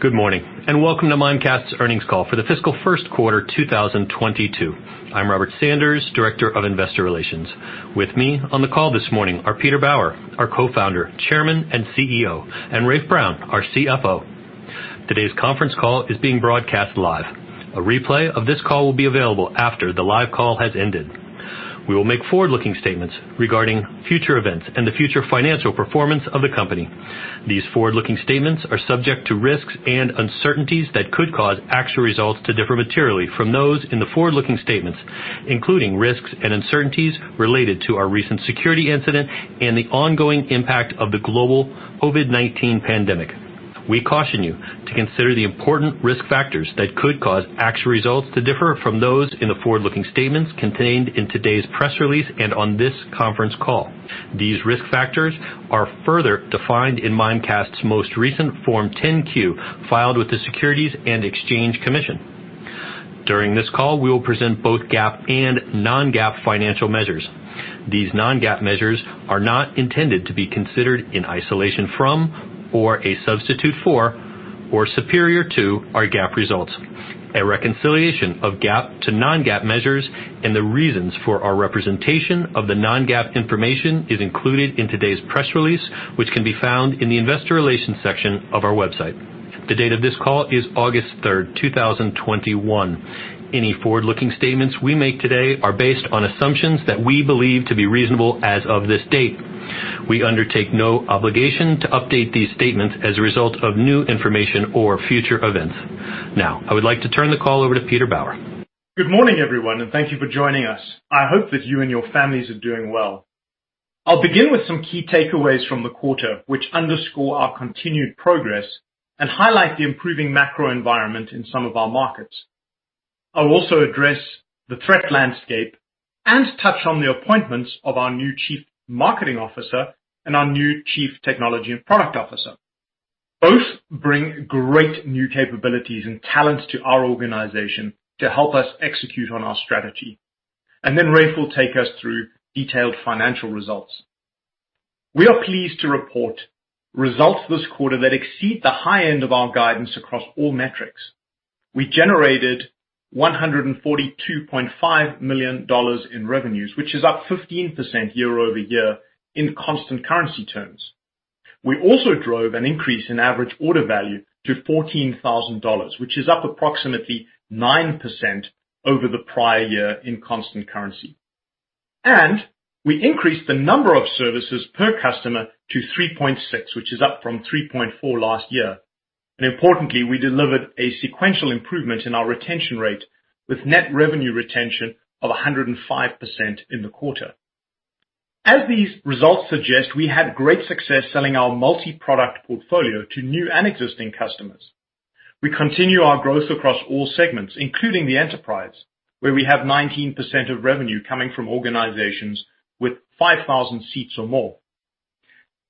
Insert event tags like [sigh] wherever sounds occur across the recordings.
Good morning, and welcome to Mimecast's earnings call for the fiscal first quarter 2022. I'm Robert Sanders, Director of Investor Relations. With me on the call this morning are Peter Bauer, our Co-founder, Chairman, and CEO, and Rafe Brown, our CFO. Today's conference call is being broadcast live. A replay of this call will be available after the live call has ended. We will make forward-looking statements regarding future events and the future financial performance of the company. These forward-looking statements are subject to risks and uncertainties that could cause actual results to differ materially from those in the forward-looking statements, including risks and uncertainties related to our recent security incident and the ongoing impact of the global COVID-19 pandemic. We caution you to consider the important risk factors that could cause actual results to differ from those in the forward-looking statements contained in today's press release and on this conference call. These risk factors are further defined in Mimecast's most recent Form 10-Q filed with the Securities and Exchange Commission. During this call, we will present both GAAP and non-GAAP financial measures. These non-GAAP measures are not intended to be considered in isolation from, or a substitute for, or superior to our GAAP results. A reconciliation of GAAP to non-GAAP measures and the reasons for our representation of the non-GAAP information is included in today's press release, which can be found in the investor relations section of our website. The date of this call is August 3rd, 2021. Any forward-looking statements we make today are based on assumptions that we believe to be reasonable as of this date. We undertake no obligation to update these statements as a result of new information or future events. Now, I would like to turn the call over to Peter Bauer. Good morning, everyone, and thank you for joining us. I hope that you and your families are doing well. I'll begin with some key takeaways from the quarter, which underscore our continued progress and highlight the improving macro environment in some of our markets. I'll also address the threat landscape and touch on the appointments of our new Chief Marketing Officer and our new Chief Technology and Product Officer. Both bring great new capabilities and talents to our organization to help us execute on our strategy. And then Rafe will take us through detailed financial results. We are pleased to report results this quarter that exceed the high end of our guidance across all metrics. We generated $142.5 million in revenues, which is up 15% year-over-year in constant currency terms. We also drove an increase in average order value to $14,000, which is up approximately 9% over the prior year in constant currency. And we increased the number of services per customer to 3.6, which is up from 3.4 last year. And importantly, we delivered a sequential improvement in our retention rate with net revenue retention of 105% in the quarter. As these results suggest, we had great success selling our multi-product portfolio to new and existing customers. We continue our growth across all segments, including the enterprise, where we have 19% of revenue coming from organizations with 5,000 seats or more.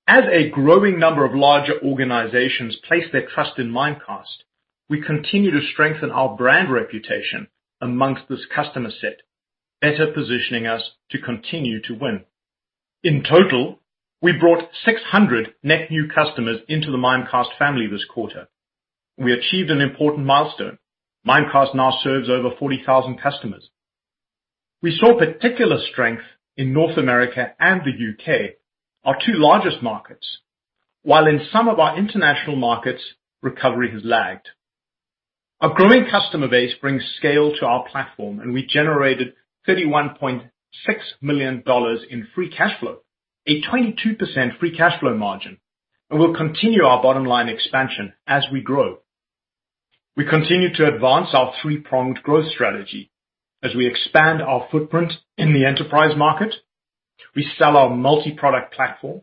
As a growing number of larger organizations place their trust in Mimecast, we continue to strengthen our brand reputation amongst this customer set, better positioning us to continue to win. In total, we brought 600 net new customers into the Mimecast family this quarter. We achieved an important milestone. Mimecast now serves over 40,000 customers. We saw particular strength in North America and the U.K., our two largest markets, while in some of our international markets, recovery has lagged. Our growing customer base brings scale to our platform, and we generated $31.6 million in free cash flow, a 22% free cash flow margin, and we'll continue our bottom-line expansion as we grow. We continue to advance our three-pronged growth strategy as we expand our footprint in the enterprise market, we sell our multi-product platform,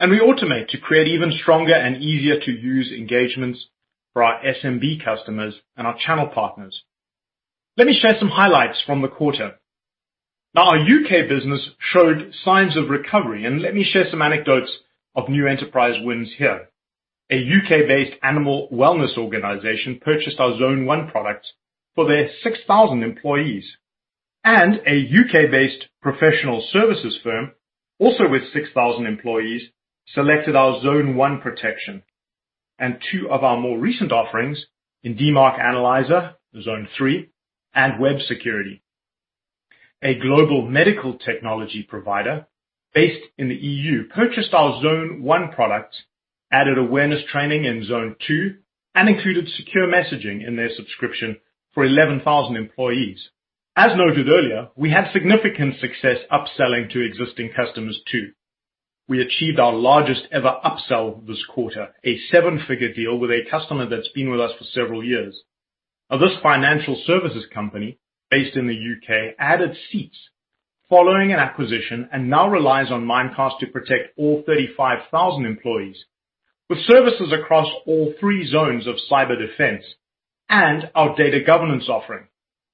and we automate to create even stronger and easier-to-use engagements for our SMB customers and our channel partners. Let me share some highlights from the quarter. Now, our U.K. business showed signs of recovery, and let me share some anecdotes of new enterprise wins here. A U.K.-based animal wellness organization purchased our Zone 1 product for their 6,000 employees, and a U.K.-based professional services firm, also with 6,000 employees, selected our Zone 1 protection. and two of our more recent offerings in DMARC Analyzer, Zone 3, and Web Security. A global medical technology provider based in the EU purchased our Zone 1 product, added awareness training in Zone 2, and included secure messaging in their subscription for 11,000 employees. As noted earlier, we had significant success upselling to existing customers too. We achieved our largest ever upsell this quarter, a seven-figure deal with a customer that's been with us for several years. This financial services company, based in the U.K., added seats following an acquisition and now relies on Mimecast to protect all 35,000 employees with services across all three zones of cyber defense and our data governance offering.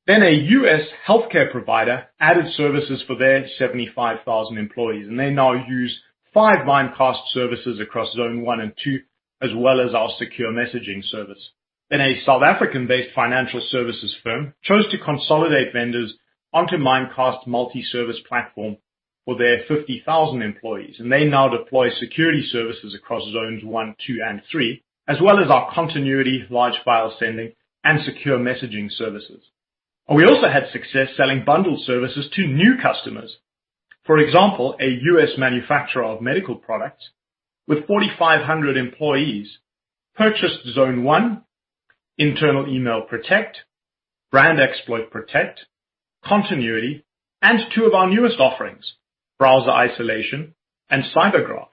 Then a U.S. healthcare provider added services for their 75,000 employees, and they now use five Mimecast services across Zone 1 and 2, as well as our secure messaging service. Then a South African-based financial services firm chose to consolidate vendors onto Mimecast multi-service platform for their 50,000 employees, and they now deploy security services across Zones 1, 2, and 3, as well as our continuity, large file sending, and secure messaging services. We also had success selling bundled services to new customers. For example, a U.S. manufacturer of medical products with 4,500 employees purchased Zone 1, Internal Email Protect, Brand Exploit Protect, Continuity, and two of our newest offerings, Browser Isolation and CyberGraph,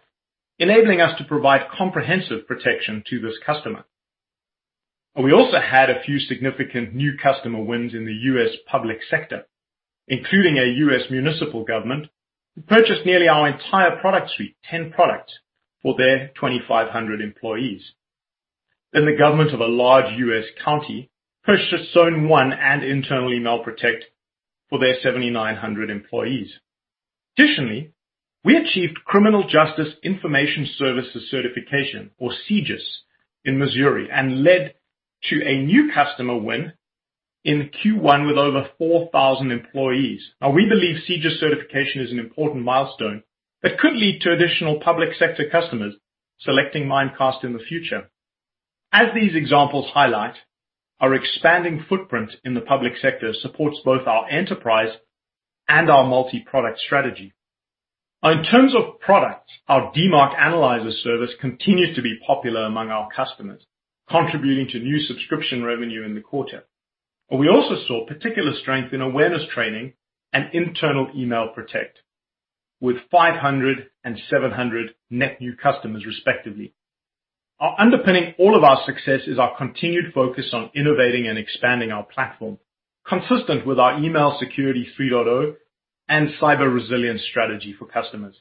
enabling us to provide comprehensive protection to this customer. We also had a few significant new customer wins in the U.S. public sector, including a U.S. municipal government who purchased nearly our entire product suite, 10 products, for their 2,500 employees. Then the government of a large U.S. county purchased Zone 1 and Internal Email Protect for their 7,900 employees. Additionally, we achieved Criminal Justice Information Services certification, or CJIS, in Missouri and led to a new customer win in Q1 with over 4,000 employees. Now, we believe CJIS certification is an important milestone that could lead to additional public sector customers selecting Mimecast in the future. As these examples highlight, our expanding footprint in the public sector supports both our enterprise and our multi-product strategy. In terms of products, our DMARC Analyzer service continues to be popular among our customers, contributing to new subscription revenue in the quarter. We also saw particular strength in awareness training and Internal Email Protect with 500 and 700 net new customers respectively. Underpinning all of our success is our continued focus on innovating and expanding our platform, consistent with our Email Security 3.0 and cyber resilience strategy for customers.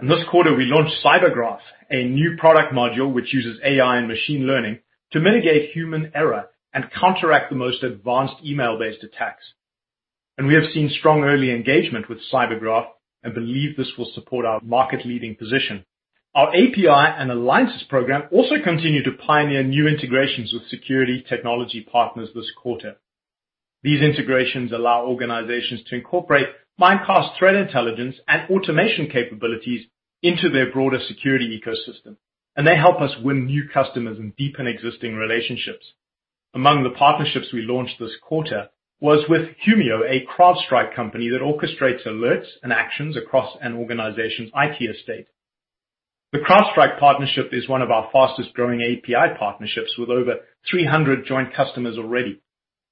This quarter, we launched CyberGraph, a new product module which uses AI and machine learning to mitigate human error and counteract the most advanced email-based attacks. And we have seen strong early engagement with CyberGraph and believe this will support our market-leading position. Our API and alliances program also continued to pioneer new integrations with security technology partners this quarter. These integrations allow organizations to incorporate Mimecast threat intelligence and automation capabilities into their broader security ecosystem, and they help us win new customers and deepen existing relationships. Among the partnerships we launched this quarter was with Humio, a CrowdStrike company that orchestrates alerts and actions across an organization's IT estate. The CrowdStrike partnership is one of our fastest-growing API partnerships with over 300 joint customers already.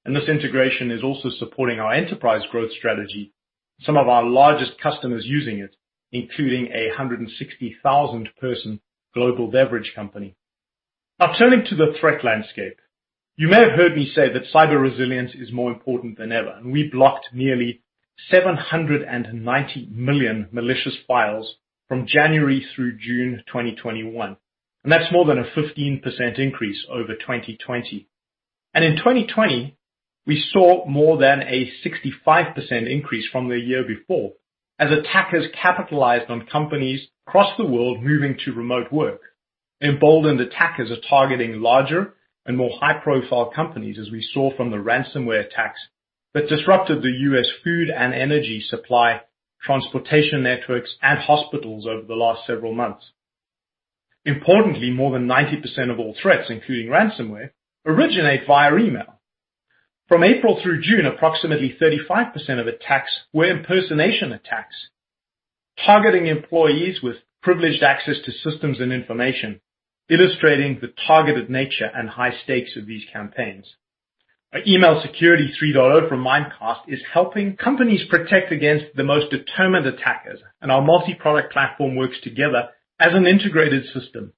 And this integration is also supporting our enterprise growth strategy. Some of our largest customers using it, including a 160,000-person global beverage company. Now turning to the threat landscape. You may have heard me say that cyber resilience is more important than ever, and we blocked nearly 790 million malicious files from January through June 2021. and That's more than a 15% increase over 2020. In 2020, we saw more than a 65% increase from the year before as attackers capitalized on companies across the world moving to remote work. Emboldened attackers are targeting larger and more high-profile companies, as we saw from the ransomware attacks that disrupted the U.S. food and energy supply, transportation networks, and hospitals over the last several months. Importantly, more than 90% of all threats, including ransomware, originate via email. From April through June, approximately 35% of attacks were impersonation attacks, targeting employees with privileged access to systems and information, illustrating the targeted nature and high stakes of these campaigns. Our Email Security 3.0 from Mimecast is helping companies protect against the most determined attackers, and our multi-product platform works together as an integrated system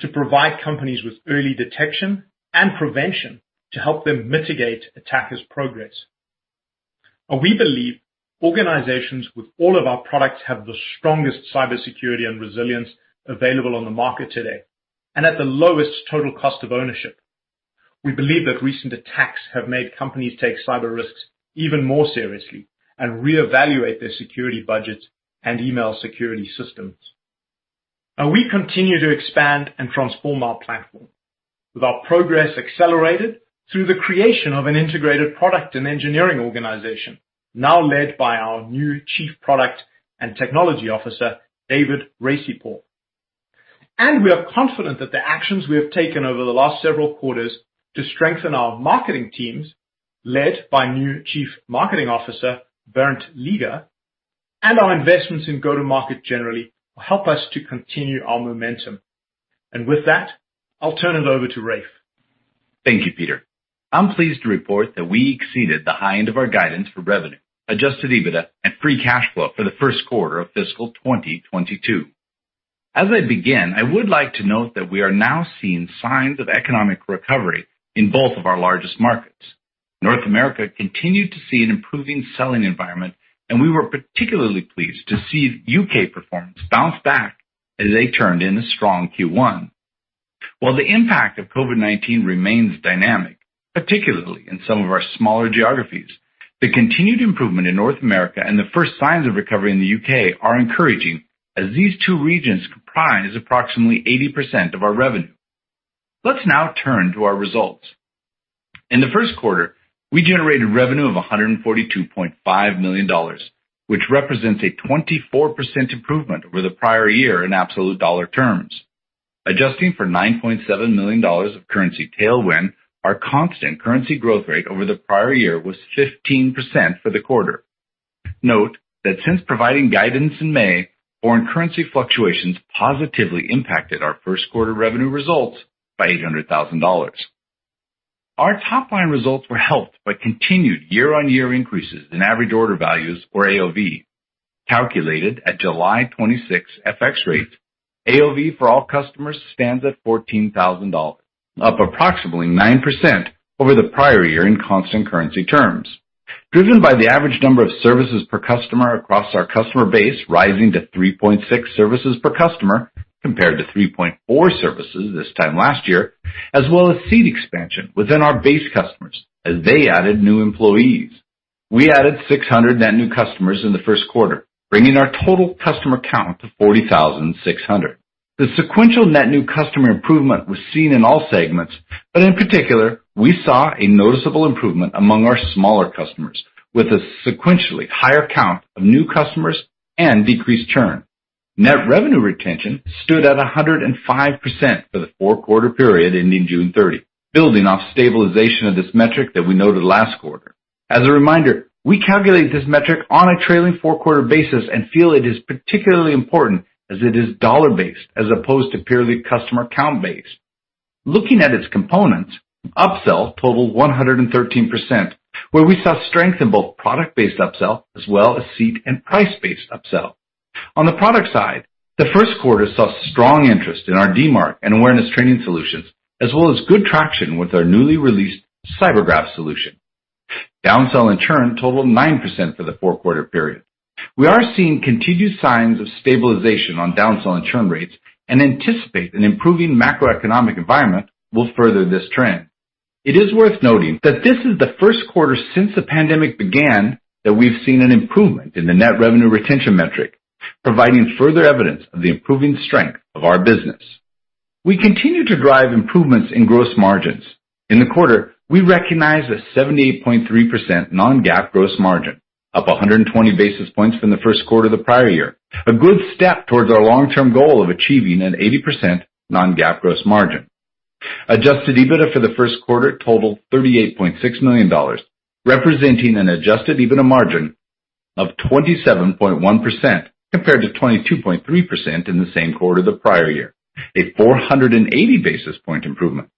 to provide companies with early detection and prevention to help them mitigate attackers' progress. We believe organizations with all of our products have the strongest cybersecurity and resilience available on the market today, and at the lowest total cost of ownership. We believe that recent attacks have made companies take cyber risks even more seriously and reevaluate their security budgets and email security systems. We continue to expand and transform our platform, with our progress accelerated through the creation of an integrated product and engineering organization, now led by our new Chief Product and Technology Officer, David Raissipour. We are confident that the actions we have taken over the last several quarters to strengthen our marketing teams, led by new Chief Marketing Officer, Bernd Leger, and our investments in go-to-market generally, will help us to continue our momentum. And with that, I'll turn it over to Rafe. Thank you, Peter. I'm pleased to report that we exceeded the high end of our guidance for revenue, adjusted EBITDA, and free cash flow for the first quarter of fiscal 2022. As I begin, I would like to note that we are now seeing signs of economic recovery in both of our largest markets. North America continued to see an improving selling environment, and we were particularly pleased to see U.K. performance bounce back as they turned in a strong Q1. While the impact of COVID-19 remains dynamic, particularly in some of our smaller geographies, the continued improvement in North America and the first signs of recovery in the U.K. are encouraging, as these two regions comprise approximately 80% of our revenue. Let's now turn to our results. In the first quarter, we generated revenue of $142.5 million, which represents a 24% improvement over the prior year in absolute dollar terms. Adjusting for $9.7 million of currency tailwind, our constant currency growth rate over the prior year was 15% for the quarter. Note that since providing guidance in May, foreign currency fluctuations positively impacted our first quarter revenue results by $800,000. Our top-line results were helped by continued year-on-year increases in average order values, or AOV. Calculated at July 26 FX rates, AOV for all customers stands at $14,000, up approximately 9% over the prior year in constant currency terms. Driven by the average number of services per customer across our customer base rising to 3.6 services per customer, compared to 3.4 services this time last year, as well as seat expansion within our base customers as they added new employees. We added 600 net new customers in the first quarter, bringing our total customer count to 40,600. The sequential net new customer improvement was seen in all segments, but in particular, we saw a noticeable improvement among our smaller customers, with a sequentially higher count of new customers and decreased churn. Net revenue retention stood at 105% for the four-quarter period ending June 30, building off stabilization of this metric that we noted last quarter. As a reminder, we calculate this metric on a trailing four-quarter basis and feel it is particularly important as it is dollar-based as opposed to purely customer count-based. Looking at its components, upsell totaled 113%, where we saw strength in both product-based upsell as well as seat and price-based upsell. On the product side, the first quarter saw strong interest in our DMARC and awareness training solutions, as well as good traction with our newly released CyberGraph solution. Downsell and churn totaled 9% for the four-quarter period. We are seeing continued signs of stabilization on downsell and churn rates and anticipate an improving macroeconomic environment will further this trend. It is worth noting that this is the first quarter since the pandemic began that we've seen an improvement in the net revenue retention metric, providing further evidence of the improving strength of our business. We continue to drive improvements in gross margins. In the quarter, we recognized a 78.3% non-GAAP gross margin, up 120 basis points from the first quarter of the prior year, a good step towards our long-term goal of achieving an 80% non-GAAP gross margin. Adjusted EBITDA for the first quarter totaled $38.6 million, representing an adjusted EBITDA margin of 27.1% compared to 22.3% in the same quarter of the prior year, a 480 basis point improvement.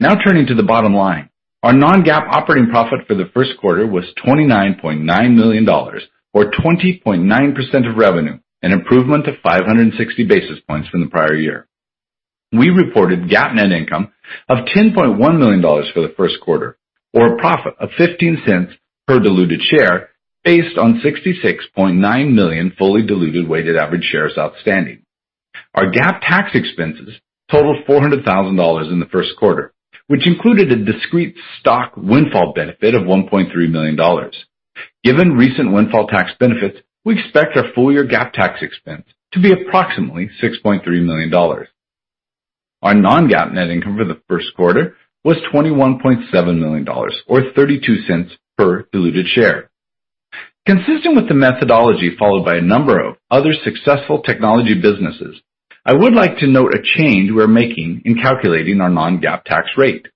Now turning to the bottom line. Our non-GAAP operating profit for the first quarter was $29.9 million, or 20.9% of revenue, an improvement of 560 basis points from the prior year. We reported GAAP net income of $10.1 million for the first quarter, or a profit of $0.15 per diluted share based on 66.9 million fully diluted weighted average shares outstanding. Our GAAP tax expenses totaled $400,000 in the first quarter, which included a discrete stock windfall benefit of $1.3 million. Given recent windfall tax benefits, we expect our full-year GAAP tax expense to be approximately $6.3 million. Our non-GAAP net income for the first quarter was $21.7 million, or $0.32 per diluted share. Consistent with the methodology followed by a number of other successful technology businesses, I would like to note a change we're making in calculating our non-GAAP tax rate.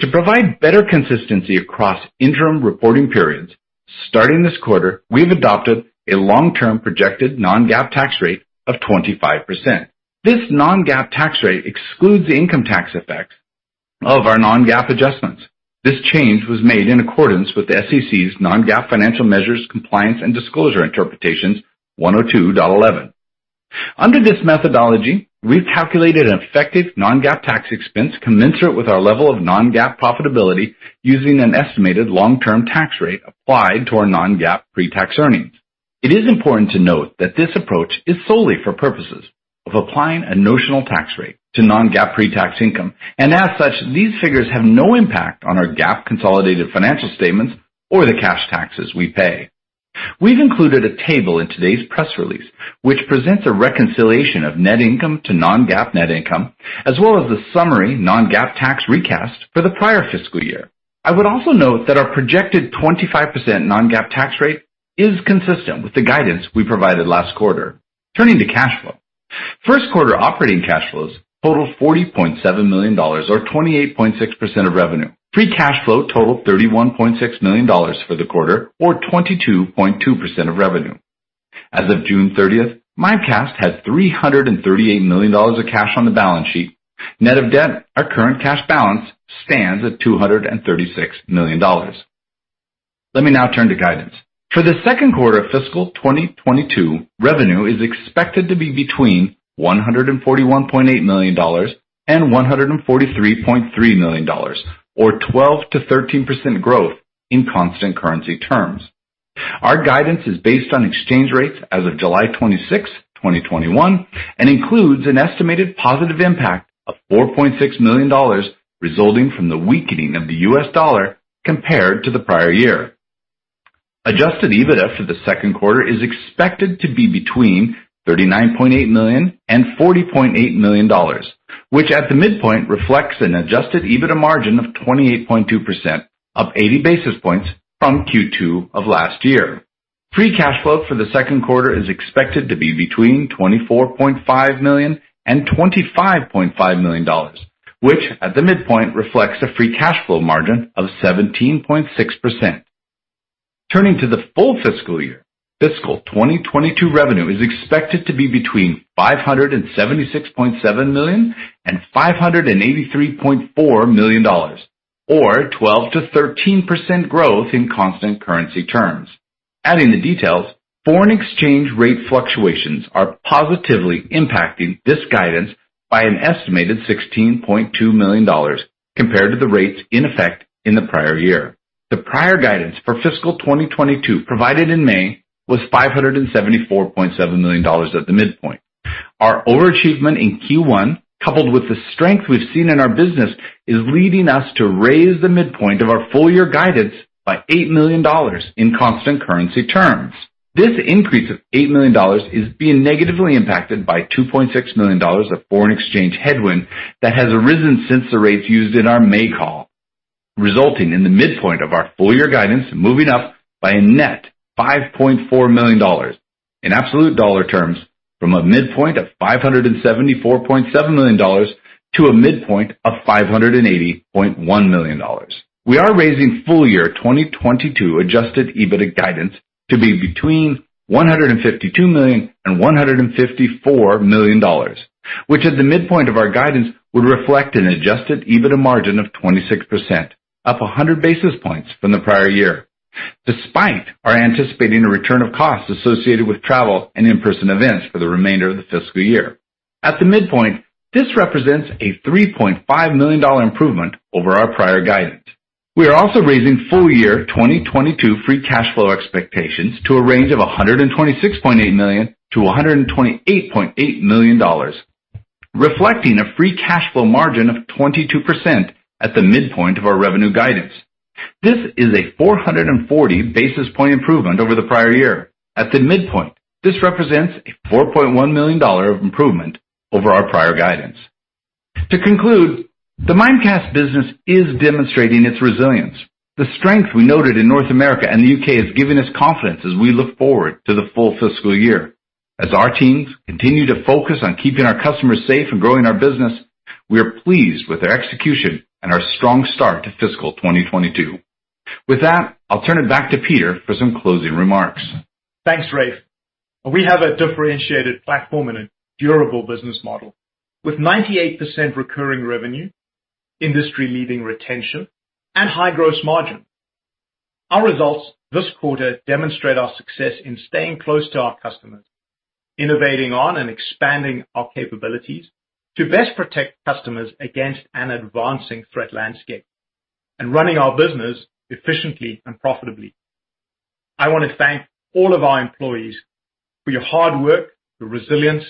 To provide better consistency across interim reporting periods, starting this quarter, we've adopted a long-term projected non-GAAP tax rate of 25%. This non-GAAP tax rate excludes the income tax effects of our non-GAAP adjustments. This change was made in accordance with the SEC's non-GAAP financial measures compliance and disclosure interpretations 102.11. Under this methodology, we've calculated an effective non-GAAP tax expense commensurate with our level of non-GAAP profitability using an estimated long-term tax rate applied to our non-GAAP pre-tax earnings. It is important to note that this approach is solely for purposes of applying a notional tax rate to non-GAAP pre-tax income, and as such, these figures have no impact on our GAAP consolidated financial statements or the cash taxes we pay. We've included a table in today's press release, which presents a reconciliation of net income to non-GAAP net income, as well as the summary non-GAAP tax recast for the prior fiscal year. I would also note that our projected 25% non-GAAP tax rate is consistent with the guidance we provided last quarter. Turning to cash flow. First quarter operating cash flows totaled $40.7 million, or 28.6% of revenue. Free cash flow totaled $31.6 million for the quarter, or 22.2% of revenue. As of June 30th, Mimecast had $338 million of cash on the balance sheet. Net of debt, our current cash balance stands at $236 million. Let me now turn to guidance. For the second quarter of fiscal 2022, revenue is expected to be between $141.8 million and $143.3 million, or 12%-13% growth in constant currency terms. Our guidance is based on exchange rates as of July 26, 2021, and includes an estimated positive impact of $4.6 million resulting from the weakening of the US dollar compared to the prior year. Adjusted EBITDA for the second quarter is expected to be between $39.8 million and $40.8 million, which at the midpoint reflects an adjusted EBITDA margin of 28.2%, up 80 basis points from Q2 of last year. Free cash flow for the second quarter is expected to be between $24.5 million and $25.5 million, which at the midpoint reflects a free cash flow margin of 17.6%. Turning to the full fiscal year, fiscal 2022 revenue is expected to be between $576.7 million and $583.4 million, or 12%-13% growth in constant currency terms. Adding the details, foreign exchange rate fluctuations are positively impacting this guidance by an estimated $16.2 million compared to the rates in effect in the prior year. The prior guidance for fiscal 2022 provided in May was $574.7 million at the midpoint. Our overachievement in Q1, coupled with the strength we've seen in our business, is leading us to raise the midpoint of our full year guidance by $8 million in constant currency terms. This increase of $8 million is being negatively impacted by $2.6 million of foreign exchange headwind that has arisen since the rates used in our May call, resulting in the midpoint of our full year guidance moving up by a net $5.4 million in absolute dollar terms from a midpoint of $574.7 million to a midpoint of $580.1 million. We are raising full year 2022 adjusted EBITDA guidance to be between $152 million and $154 million, which at the midpoint of our guidance would reflect an adjusted EBITDA margin of 26%, up 100 basis points from the prior year, despite our anticipating a return of costs associated with travel and in-person events for the remainder of the fiscal year. At the midpoint, this represents a $3.5 million improvement over our prior guidance. We are also raising full year 2022 free cash flow expectations to a range of $126.8 million-$128.8 million, reflecting a free cash flow margin of 22% at the midpoint of our revenue guidance. This is a 440 basis point improvement over the prior year. At the midpoint, this represents a $4.1 million improvement over our prior guidance. To conclude, the Mimecast business is demonstrating its resilience. The strength we noted in North America and the U.K. is giving us confidence as we look forward to the full fiscal year. As our teams continue to focus on keeping our customers safe and growing our business, we are pleased with their execution and our strong start to fiscal 2022. With that, I'll turn it back to Peter for some closing remarks. Thanks, Rafe. We have a differentiated platform and a durable business model. With 98% recurring revenue, industry-leading retention, and high gross margin. Our results this quarter demonstrate our success in staying close to our customers, innovating on and expanding our capabilities to best protect customers against an advancing threat landscape, and running our business efficiently and profitably. I wanna thank all of our employees for your hard work, your resilience,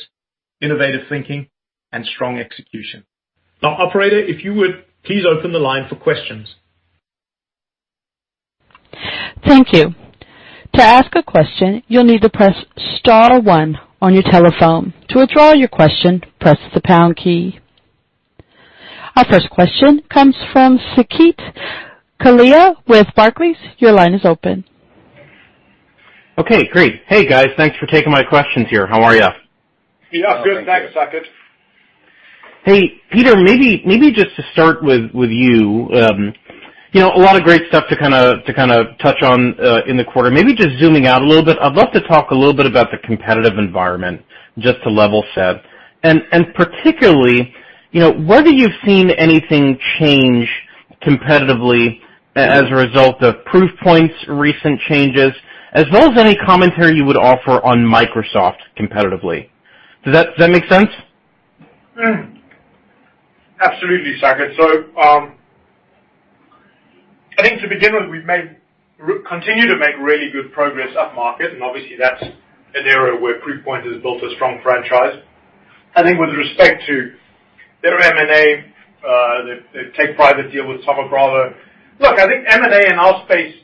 innovative thinking, and strong execution. Now, operator, if you would please open the line for questions. Thank you. To ask a question, you'll need to press star one on your telephone. To withdraw your question, press the pound key. Our first question comes from Saket Kalia with Barclays. Your line is open. Okay, great. Hey, guys. Thanks for taking my questions here. How are you? Yeah, good. Thanks, Saket. Hey, Peter, maybe just to start with you. Um, You know, a lot of great stuff to kinda touch on uh, in the quarter. Maybe just zooming out a little bit, I'd love to talk a little bit about the competitive environment, just to level set. Particularly, you know, whether you've seen anything change competitively as a result of Proofpoint's recent changes, as well as any commentary you would offer on Microsoft competitively. Does that make sense? Mm. Absolutely, Saket. Um, I think to begin with, we've continued to make really good progress upmarket, and obviously that's an area where Proofpoint has built a strong franchise. I think with respect to their M&A, uh the take-private deal with Thoma Bravo. Look, I think M&A in our space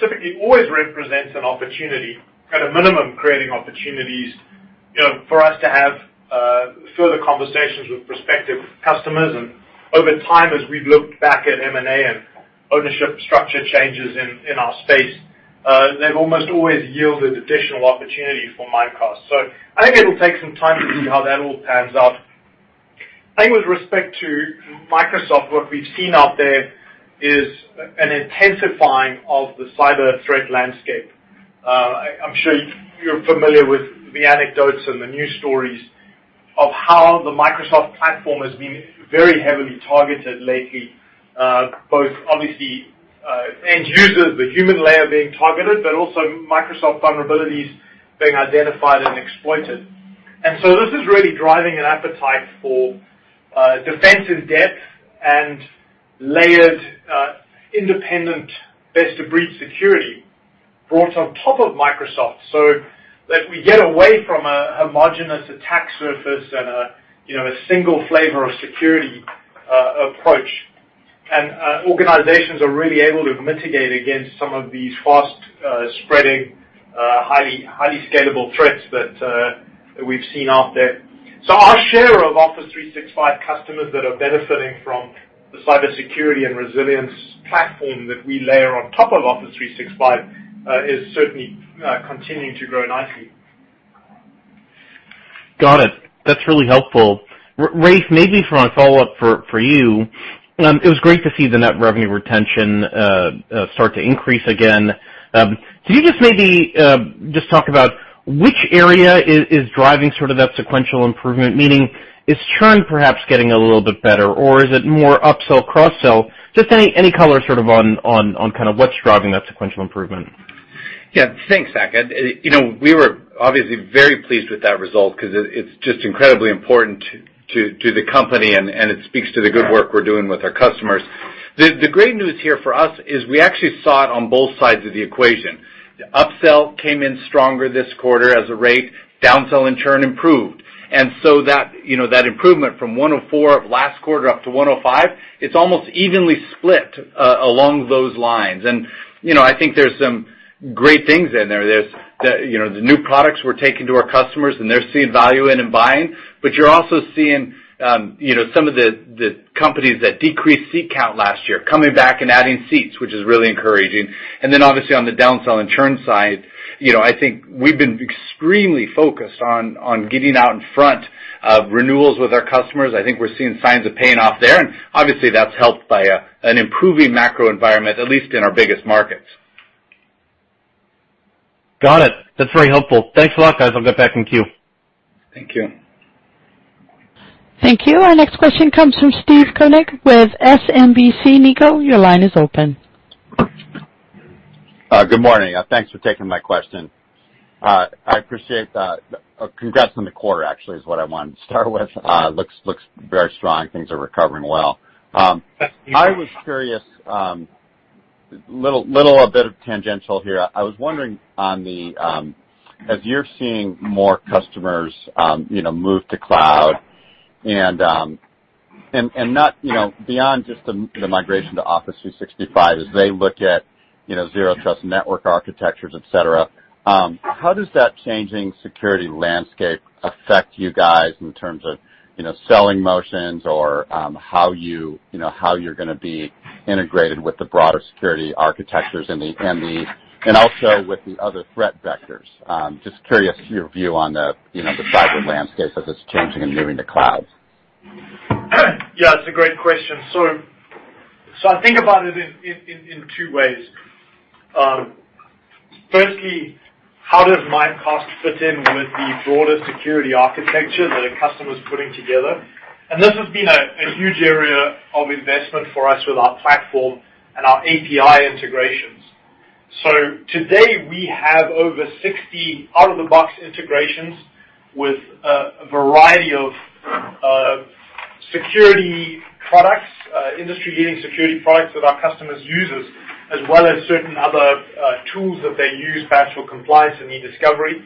typically always represents an opportunity, at a minimum, creating opportunities, you know, for us to have uh further conversations with prospective customers. And over time, as we've looked back at M&A and ownership structure changes in our space, uh, they've almost always yielded additional opportunity for Mimecast. I think it'll take some time to see how that all pans out. I think with respect to Microsoft, what we've seen out there is an intensifying of the cyber threat landscape. Uh, I'm sure you're familiar with the anecdotes and the news stories of how the Microsoft platform has been very heavily targeted lately, both obviously, uh end users, the human layer being targeted, but also Microsoft vulnerabilities being identified and exploited. And so this is really driving an appetite for defensive depth and layered uh independent best-of-breed security brought on top of Microsoft, so that we get away from a homogeneous attack surface and a, you know, a single flavor of security uh approach. Uh, organizations are really able to mitigate against some of these fast uh, spreading uh, highly highly scalable threats that we've seen out there. So our share of Office 365 customers that are benefiting from the cybersecurity and resilience platform that we layer on top of Office 365 is certainly continuing to grow nicely. Got it. That's really helpful. Rafe, maybe for my follow-up for you. Um, it was great to see the net revenue retention uh, uh, start to increase again. Um, can you just maybe uh, just talk about which area is driving sort of that sequential improvement? Meaning, is churn perhaps getting a little bit better, or is it more upsell, cross-sell? Just any color sort of on kind of what's driving that sequential improvement. Yeah. Thanks, Saket. We were obviously very pleased with that result because it's just incredibly important to to the company, and it speaks to the good work we're doing with our customers. The the great news here for us is we actually saw it on both sides of the equation. The upsell came in stronger this quarter as a rate. Downsell and churn improved. And so that you know that improvement from 104 of last quarter up to 105, it's almost evenly split uh, along those lines. And you know I think there's some great things in there. There's the you know the new products we're taking to our customers, and they're seeing value in and buying. But you're also seeing um you know some of the companies that decreased seat count last year coming back and adding seats, which is really encouraging. And then obviously on the downsell and churn side, you know, I think we've been extremely focused on on getting out in front of renewals with our customers. I think we're seeing signs of paying off there, and obviously that's helped by an improving macro environment, at least in our biggest markets. Got it. That's very helpful. Thanks a lot, guys. I'll get back in queue. Thank you. Thank you. Our next question comes from Steve Koenig with SMBC Nikko. Your line is open. Uh, good morning. Uh, thanks for taking my question. Uh, I appreciate that. Congrats on the quarter, actually, is what I wanted to start with. Looks very strong. Things are recovering well. You. I was curious, um little bit of tangential here. I was wondering on the um as you're seeing more customers um, move to cloud Um, beyond just the migration to Office 365, as they look at Zero Trust network architectures, et cetera, um, how does that changing security landscape affect you guys in terms of you know selling motions or um, how you you know how you're going to be integrated with the broader security architectures and the and the and also with the other threat vectors? Just curious your view on the you know the cyber landscape as it's changing and moving to cloud. [clears throat] Yeah, it's a great question. I think about it in two ways. Um, firstly, how does Mimecast fit in with the broader security architecture that a customer's putting together? And this has been a huge area of investment for us with our platform and our API integrations. So today, we have over 60 out-of-the-box integrations with a variety of Um, security products, uh, industry-leading security products that our customers use, as well as certain other uh, tools that they use, perhaps for compliance and e-discovery.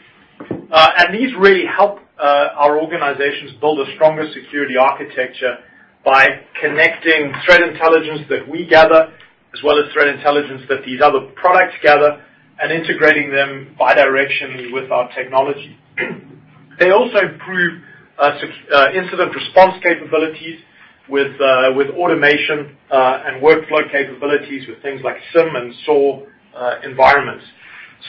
Uh and these really help uh, our organizations build a stronger security architecture by connecting threat intelligence that we gather, as well as threat intelligence that these other products gather, and integrating them bidirectionally with our technology. [clears throat] They also improve incident response capabilities with uh with automation uh and workflow capabilities with things like SIEM and SOAR uh, environments.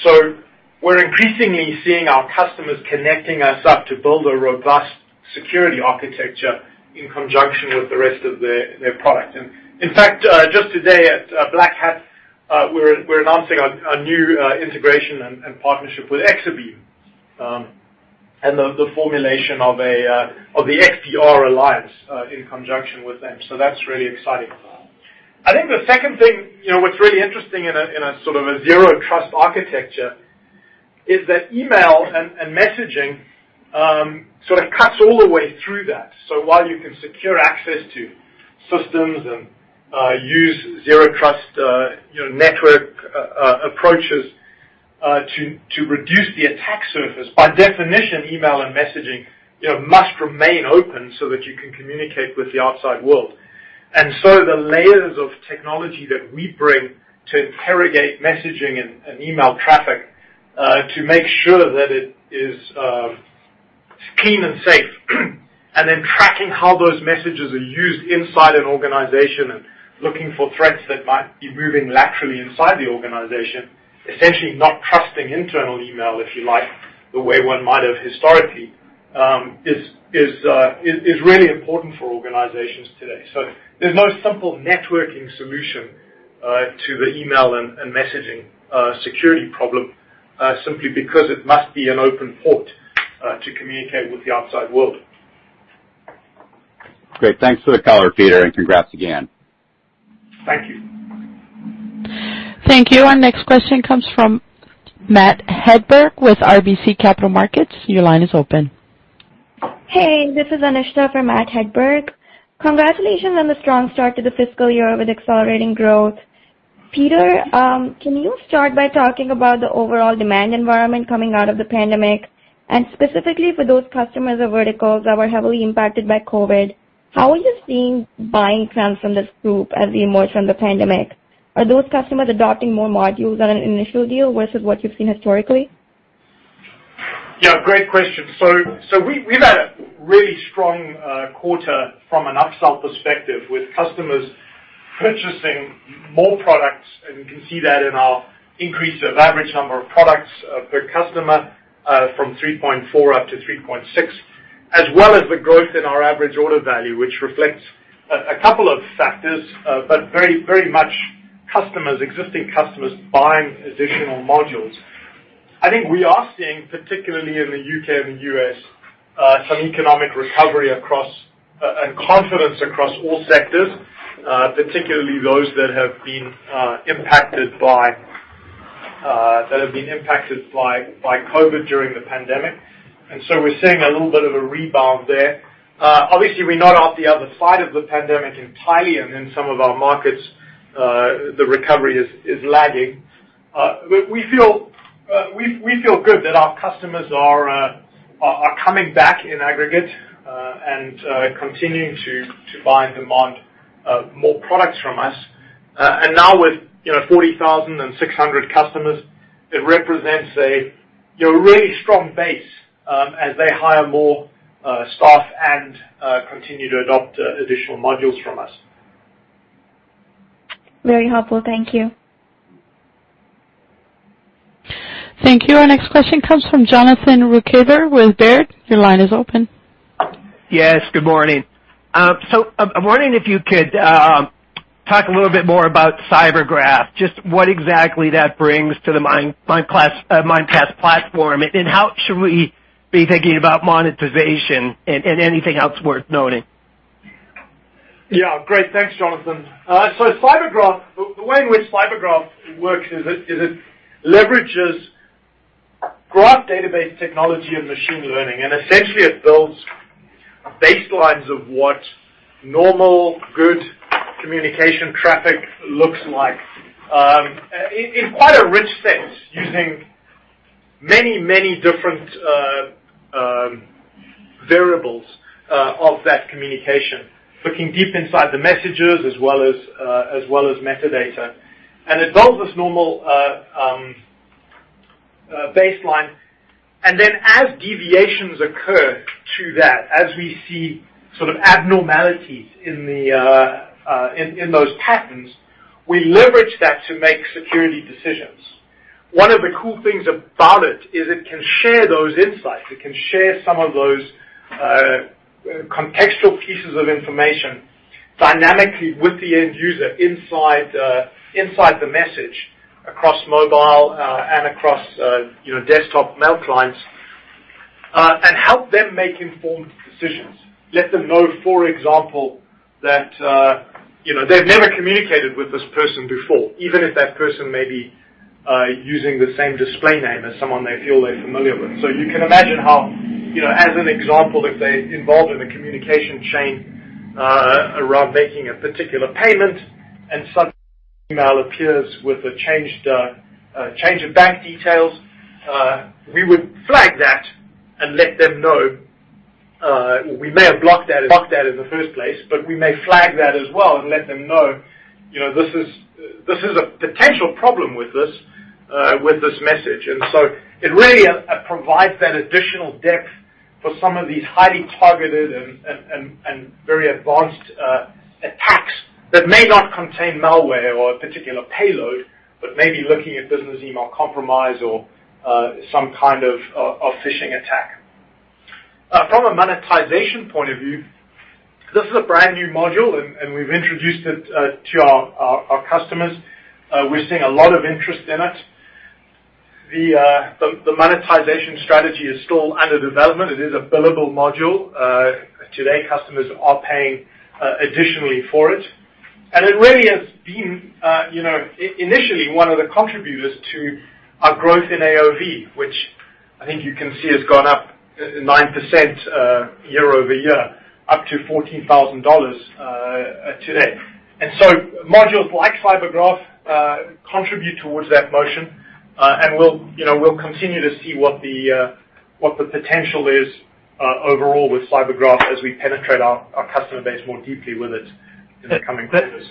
So we're increasingly seeing our customers connecting us up to build a robust security architecture in conjunction with the rest of their product. And in fact, just today at Black Hat, uh we're we're announcing a new integration and partnership with Exabeam, and the formulation of a uh of the XDR Alliance in conjunction with them. So that's really exciting. I think the second thing, you know, what's really interesting in a in a sort of a Zero Trust architecture is that email and messaging um sort of cuts all the way through that. So while you can secure access to systems and uh use Zero Trust uh you know network approaches Uh, to to reduce the attack surface, by definition, email and messaging must remain open so that you can communicate with the outside world. And so the layers of technology that we bring to interrogate messaging and email traffic uh, to make sure that it is um, clean and safe, [clears throat] and then tracking how those messages are used inside an organization and looking for threats that might be moving laterally inside the organization, essentially not trusting internal email, if you like, the way one might have historically. Um, is is uh is really important for organizations today. So there's no simple networking solution uh, to the email and messaging uh, security problem, uh, simply because it must be an open port to communicate with the outside world. Great. Thanks for the color, Peter, and congrats again. Thank you. Thank you. Our next question comes from Matt Hedberg with RBC Capital Markets. Your line is open. Hey, this is Anushka for Matt Hedberg. Congratulations on the strong start to the fiscal year with accelerating growth. Peter, um, can you start by talking about the overall demand environment coming out of the pandemic? And specifically for those customers or verticals that were heavily impacted by COVID, how are you seeing buying trends from this group as we emerge from the pandemic? Are those customers adopting more modules on an initial deal versus what you've seen historically? Yeah, great question. So so we've had a really strong uh, quarter from an upsell perspective with customers purchasing more products, and you can see that in our increase of average number of products uh, per customer uh, from 3.4 up to 3.6, as well as the growth in our average order value, which reflects a couple of factors, but very very much existing customers buying additional modules. I think we are seeing, particularly in the U.K. and the U.S., some economic recovery across, and confidence across all sectors, particularly those that have been uh impacted by uh that have been impacted by by COVID during the pandemic. And so we're seeing a little bit of a rebound there. Obviously, we're not off the other side of the pandemic entirely, and in some of our markets, the recovery is lagging. Uh but we feel uh we feel good that our customers are uh are coming back in aggregate, uh and continuing to to buy and demand more products from us. Uh and now with 40,600 customers, it represents a you know really strong base um as they hire more uh staff and continue to adopt additional modules from us. Very helpful. Thank you. Thank you. Our next question comes from Jonathan Ruykhaver with Baird. Your line is open. Yes, good morning. Uh, so uh, I'm wondering if you could um, talk a little bit more about CyberGraph, just what exactly that brings to the Mimecast uh, platform, and how should we be thinking about monetization and anything else worth noting? Yeah. Great. Thanks, Jonathan. Uh so CyberGraph, the way in which CyberGraph works is it leverages graph database technology and machine learning, and essentially it builds baselines of what normal, good communication traffic looks like um, in quite a rich sense, using many many different uh, um, variables uh, of that communication, looking deep inside the messages as well as uh as well as metadata. And it builds this normal baseline, and then as deviations occur to that, as we see sort of abnormalities in the uh uh in those patterns, we leverage that to make security decisions. One of the cool things about it is it can share those insights. It can share some of those contextual pieces of information dynamically with the end user inside inside the message across mobile and across uh you know desktop mail clients, and help them make informed decisions. Let them know, for example, that uh you know, they've never communicated with this person before, even if that person may be using the same display name as someone they feel they're familiar with. So you can imagine how, you know, as an example, if they're involved in a communication chain around making a particular payment and some email appears with a changed uh change of bank details, we would flag that and let them know. We may have blocked that in the first place, but we may flag that as well and let them know, you know this is uh this is a potential problem Uh, with this message. And so it really uh, uh, provides that additional depth for some of these highly targeted and very advanced attacks that may not contain malware or a particular payload, but may be looking at business email compromise or some kind of phishing attack. From a monetization point of view, this is a brand-new module, and we've introduced it to our customers. We're seeing a lot of interest in it. The uh the monetization strategy is still under development. It is a billable module. Uh today, customers are paying additionally for it. And it really has been uh you know initially one of the contributors to our growth in AOV, which I think you can see has gone up 9% uh year-over-year, up to $14,000 uh, today. And so modules like CyberGraph uh, contribute towards that motion. We'll you know, we'll continue to see what the uh what the potential is overall with CyberGraph as we penetrate our customer base more deeply with it in the coming quarters.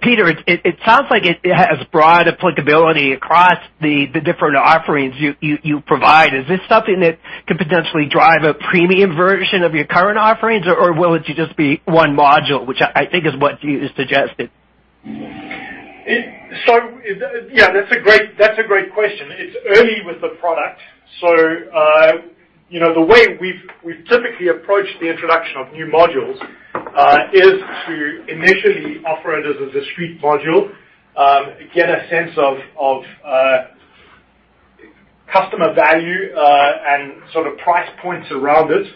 Peter, it sounds like it has broad applicability across the different offerings you provide. Is this something that could potentially drive a premium version of your current offerings, or will it just be one module, which I think is what you suggested? Yeah, that's a great that's a great question. It's early with the product. So uh you know the way we've we've typically approached the introduction of new modules uh is to initially offer it as a discrete module, um get a sense of uh uh customer value, uh and sort of price points around it.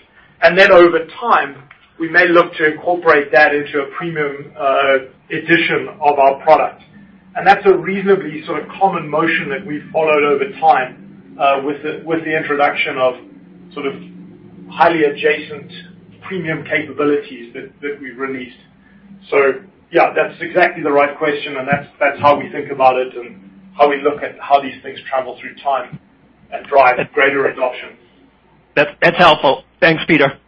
And then over time, we may look to incorporate that into a premium uh edition of our product. And that's a reasonably sort of common motion that we've followed over time uh with the with the introduction of sort of highly adjacent premium capabilities that we've released. So yeah, that's exactly the right question, and that's that's how we think about it and how we look at how these things travel through time and drive greater adoption. That's helpful. Thanks, Peter.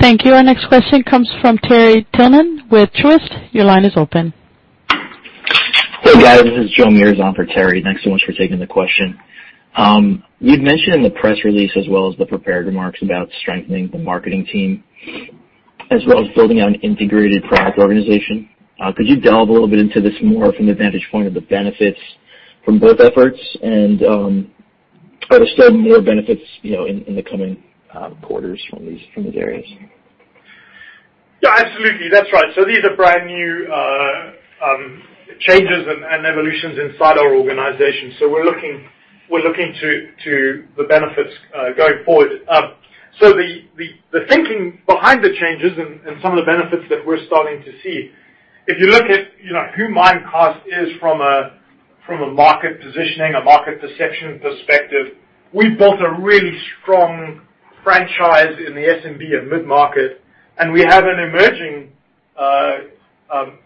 Thank you. Our next question comes from Terry Tillman with Truist. Your line is open. Hey, guys. This is Joe Meares on for Terry. Thanks so much for taking the question. You'd mentioned in the press release as well as the prepared remarks about strengthening the marketing team, as well as building out an integrated product organization. Could you delve a little bit into this more from the vantage point of the benefits from both efforts? And um are there still more benefits you know, in the coming Uh, quarters from these areas? Yeah, absolutely. That's right. So these are brand new uh, um, changes and evolutions inside our organization. So we're looking to the benefits uh, going forward. Um so the thinking behind the changes and some of the benefits that we're starting to see, if you look at who Mimecast is from a market positioning, a market perception perspective, we've built a really strong franchise in the SMB and mid-market, and we have an emerging uh, um,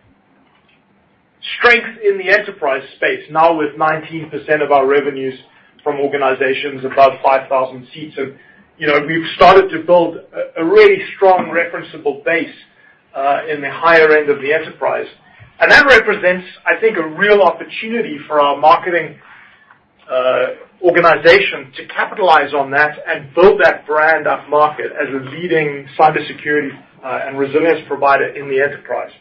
strength in the enterprise space now with 19% of our revenues from organizations above 5,000 seats. And you know we've started to build a really strong referenceable base uh, in the higher end of the enterprise. And that represents, I think, a real opportunity for our marketing uh, organization to capitalize on that and build that brand up market as a leading cybersecurity uh, and resilience provider in the enterprise.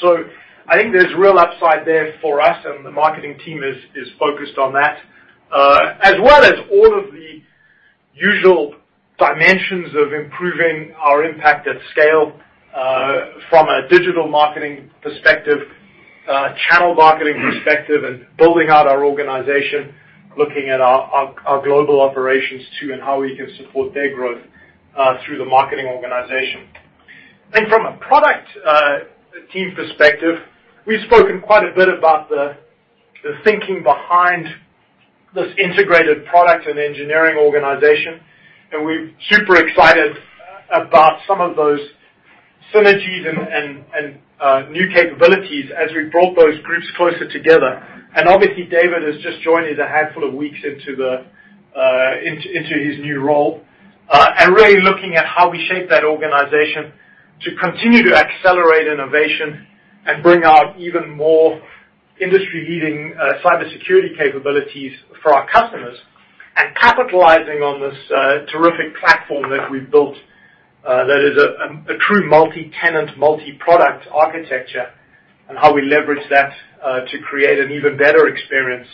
So I think there's real upside there for us, and the marketing team is focused on that. Uh, as well as all of the usual dimensions of improving our impact at scale uh, from a digital marketing perspective, channel marketing perspective, and building out our organization, looking at our global operations too, and how we can support their growth uh, through the marketing organization. And from a product uh, team perspective, we've spoken quite a bit about the thinking behind this integrated product and engineering organization, and we're super excited about some of those synergies and and uh new capabilities as we brought those groups closer together. And obviously, David has just joined us a handful of weeks into the uh his new role. Uh and really looking at how we shape that organization to continue to accelerate innovation and bring out even more industry-leading uh cybersecurity capabilities for our customers, and capitalizing on this uh terrific platform that we've built Uh, that is a true multi-tenant, multi-product architecture, and how we leverage that uh, to create an even better experience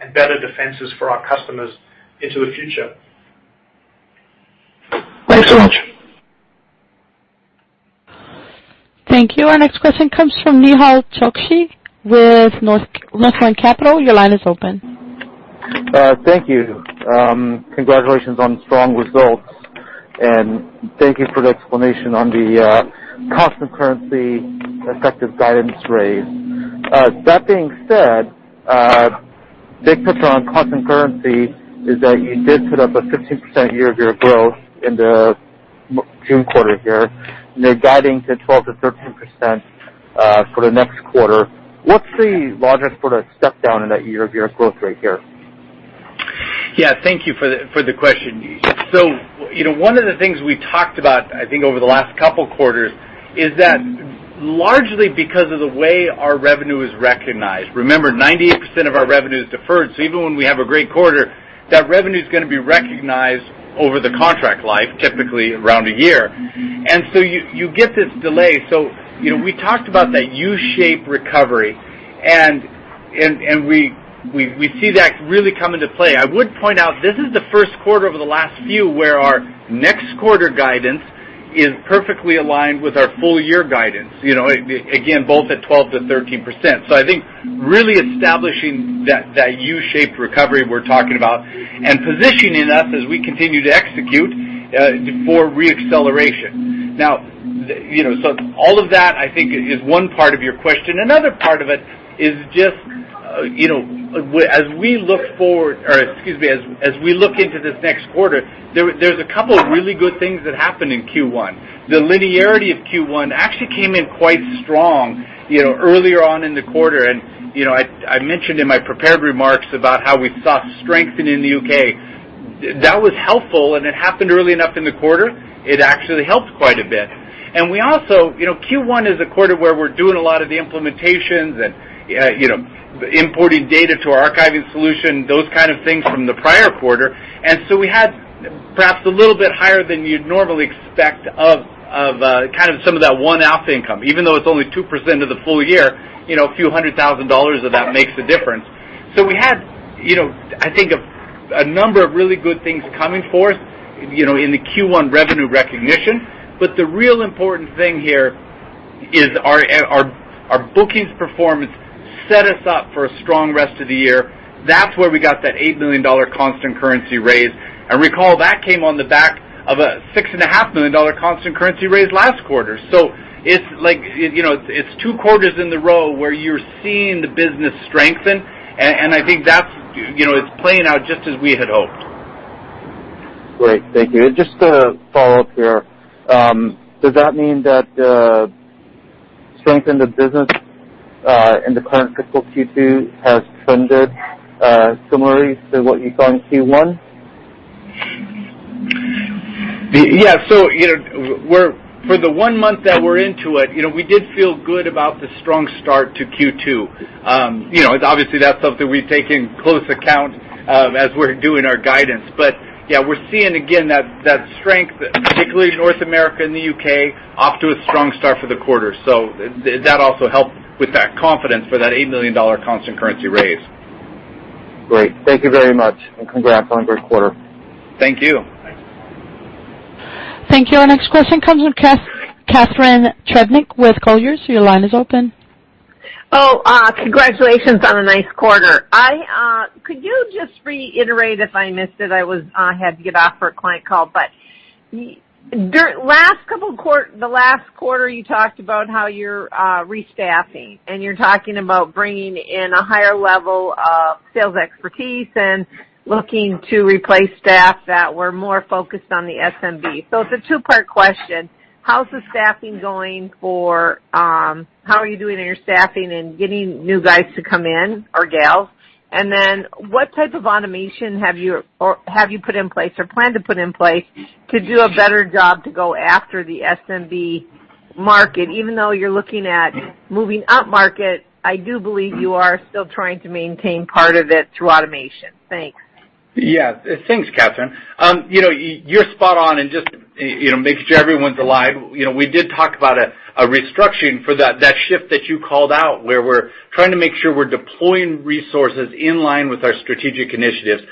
and better defenses for our customers into the future. Thanks so much. Thank you. Our next question comes from Nehal Chokshi with North Northland Capital. Your line is open. Uh, thank you. Um, congratulations on strong results, and thank you for the explanation on the uh, constant currency effective guidance raise. Uh, that being said, uh, big picture on constant currency is that you did put up a 15% year-over-year growth in the June quarter here, and you're guiding to 12%-13% for the next quarter. What's the logic for the step down in that year-over-year growth rate here? Yeah, thank you for the question. So you know, one of the things we talked about, I think, over the last couple quarters is that largely because of the way our revenue is recognized. Remember, 98% of our revenue is deferred, so even when we have a great quarter, that revenue's going to be recognized over the contract life, typically around a year. And so you you get this delay. So you know, we talked about that U-shaped recovery, and and we see that really come into play. I would point out, this is the first quarter over the last few where our next quarter guidance is perfectly aligned with our full year guidance. You know, again, both at 12%-13%. So I think really establishing that U-shaped recovery we're talking about and positioning us as we continue to execute uh, for re-acceleration. All of that, I think, is one part of your question. Another part of it is just uh, as we look forward, or excuse me, as we look into this next quarter, there's a couple of really good things that happened in Q1. The linearity of Q1 actually came in quite strong you know, earlier on in the quarter. And, you know, I I mentioned in my prepared remarks about how we saw strengthening in the U.K. That was helpful, and it happened early enough in the quarter, it actually helped quite a bit. And we also, you know, Q1 is a quarter where we're doing a lot of the implementations and Uh, importing data to our archiving solution, those kind of things from the prior quarter. And so we had perhaps a little bit higher than you'd normally expect of uh, kind of some of that one-off income. Even though it's only 2% of the full year, you know, a few hundred thousand dollars of that makes a difference. So we had, you know, I think, a number of really good things coming for us you know, in the Q1 revenue recognition. But the real important thing here is our bookings performance set us up for a strong rest of the year. That's where we got that $8 million constant currency raise. And recall, that came on the back of a $6.5 million constant currency raise last quarter. So it's like you know, it's two quarters in the row where you're seeing the business strengthen, and I think that's you know, it's playing out just as we had hoped. Great. Thank you. Just to follow up here, um, does that mean that uh, strength in the business Uh, in the current fiscal Q2 has trended uh, similarly to what you saw in Q1? Yeah. So for the one month that we're into it, you know, we did feel good about the strong start to Q2. Um, obviously, that's something we take in close account um, as we're doing our guidance. But yeah, we're seeing again that strength, particularly North America and the U.K., off to a strong start for the quarter. So that also helped with that confidence for that $8 million constant currency raise. Great. Thank you very much, and congrats on a great quarter. Thank you. Thank you. Our next question comes from Catharine Trebnick with Colliers. Your line is open. Oh, uh, congratulations on a nice quarter. Could you just reiterate if I missed it? I had to get off for a client call. The last quarter, you talked about how you're restaffing, and you're talking about bringing in a higher level of sales expertise and looking to replace staff that were more focused on the SMB. So it's a two-part question. How's the staffing going? For um how are you doing in your staffing and getting new guys to come in, or gals? And then what type of automation have you or have you put in place or plan to put in place to do a better job to go after the SMB market? Even though you're looking at moving upmarket, I do believe you are still trying to maintain part of it through automation. Thanks. Yeah. Thanks, Catharine. Um, you know, you're spot on in just you know, making sure everyone's aligned. We did talk about a restructuring for that shift that you called out, where we're trying to make sure we're deploying resources in line with our strategic initiatives.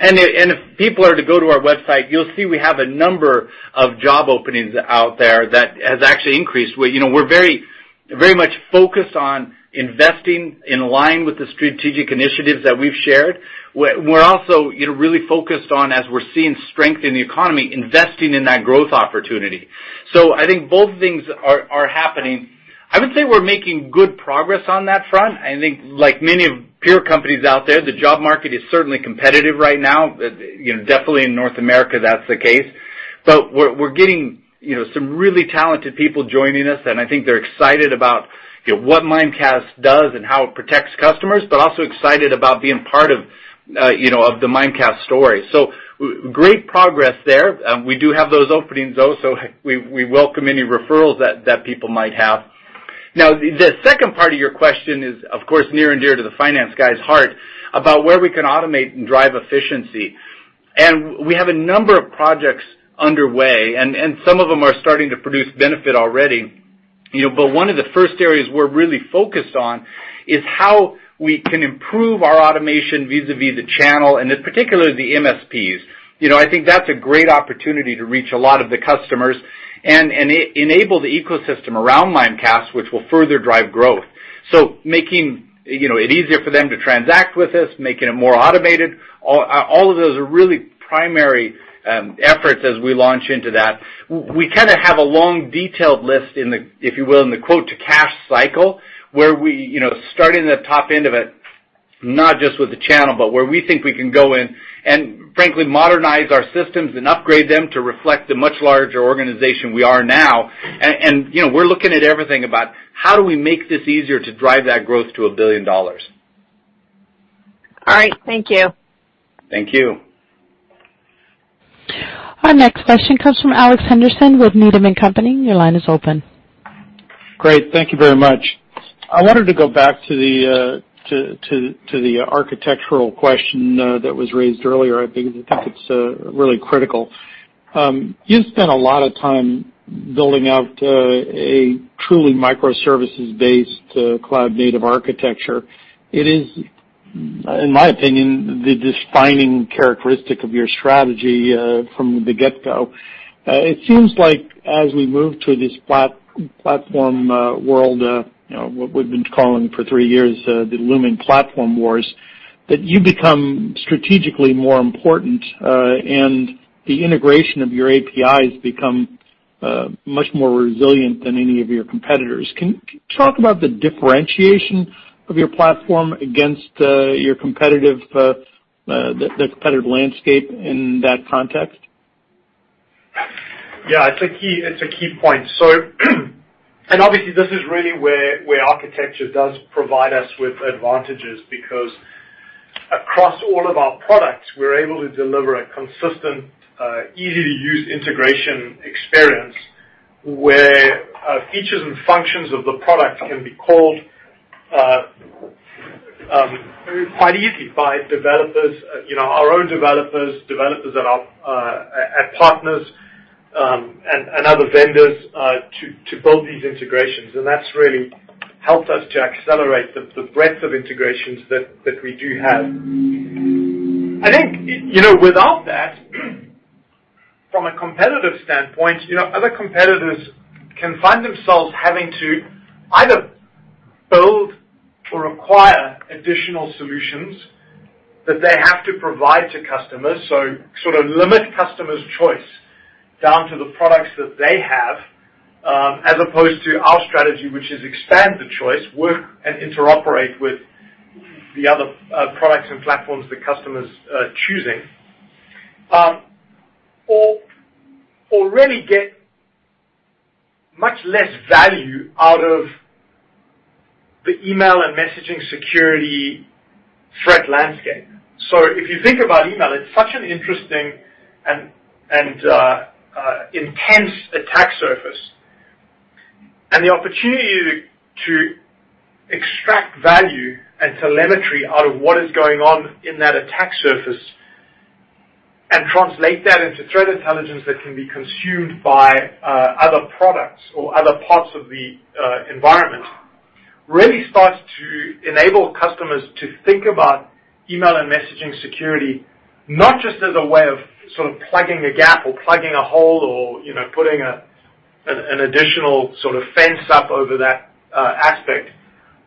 And if people are to go to our website, you'll see we have a number of job openings out there that has actually increased. What you know we're very very much focused on investing in line with the strategic initiatives that we've shared. We're also you know really focused on, as we're seeing strength in the economy, investing in that growth opportunity. So I think both things are happening. I would say we're making good progress on that front. I think like many of peer companies out there, the job market is certainly competitive right now. You know, definitely in North America, that's the case. But we're getting you know some really talented people joining us, and I think they're excited about what Mimecast does and how it protects customers, but also excited about being part of uh you know of the Mimecast story. So great progress there. We do have those openings, though, so [laughs] we we welcome any referrals that people might have. Now the second part of your question is, of course, near and dear to the finance guy's heart about where we can automate and drive efficiency. And we have a number of projects underway, and some of them are starting to produce benefit already. You know, but one of the first areas we're really focused on is how we can improve our automation vis-a-vis the channel, and in particular, the MSPs. You know, I think that's a great opportunity to reach a lot of the customers and enable the ecosystem around Mimecast, which will further drive growth. So making you know it easier for them to transact with us, making it more automated, all of those are really primary Um, efforts as we launch into that. We kind of have a long, detailed list, in the, if you will, in the quote-to-cash cycle, where we start in the top end of it, not just with the channel, but where we think we can go in and frankly modernize our systems and upgrade them to reflect the much larger organization we are now. And and you know, we're looking at everything about how do we make this easier to drive that growth to $1 billion. All right. Thank you. Thank you. Our next question comes from Alex Henderson with Needham & Company. Your line is open. Great. Thank you very much. I wanted to go back to the uh, to, to, to the architectural question uh, that was raised earlier. I think it's uh, really critical. Um, You've spent a lot of time building out uh, a truly microservices-based cloud-native architecture. It is, in my opinion, the defining characteristic of your strategy uh from the get-go. It seems like as we move to this platform uh world, uh you know what we've been calling for three years, the looming platform wars, that you become strategically more important, uh and the integration of your APIs become much more resilient than any of your competitors. Can you talk about the differentiation of your platform against uh, your competitive, uh, uh, the competitive landscape in that context? Yeah, it's a key it's a key point. So [clears throat] and obviously, this is really where architecture does provide us with advantages, because across all of our products, we're able to deliver a consistent, easy-to-use integration experience where features and functions of the product can be called Uh, um, quite easily by developers, uh you know, our own developers developers at uh, partners, um, and other vendors uh, to build these integrations. And that's really helped us to accelerate the breadth of integrations that we do have. I think, you know without that, [clears throat] from a competitive standpoint, you know, other competitors can find themselves having to either build or acquire additional solutions that they have to provide to customers. So sort of limit customers' choice down to the products that they have, um, as opposed to our strategy, which is expand the choice, work and interoperate with the other uh, products and platforms the customer's uh, choosing. Um, or really get much less value out of the email and messaging security threat landscape. So if you think about email, it's such an interesting and uh, uh, intense attack surface. And the opportunity to extract value and telemetry out of what is going on in that attack surface and translate that into threat intelligence that can be consumed by uh, other products or other parts of the environment, really starts to enable customers to think about email and messaging security, not just as a way of sort of plugging a gap or plugging a hole or you know putting an additional sort of fence up over that aspect,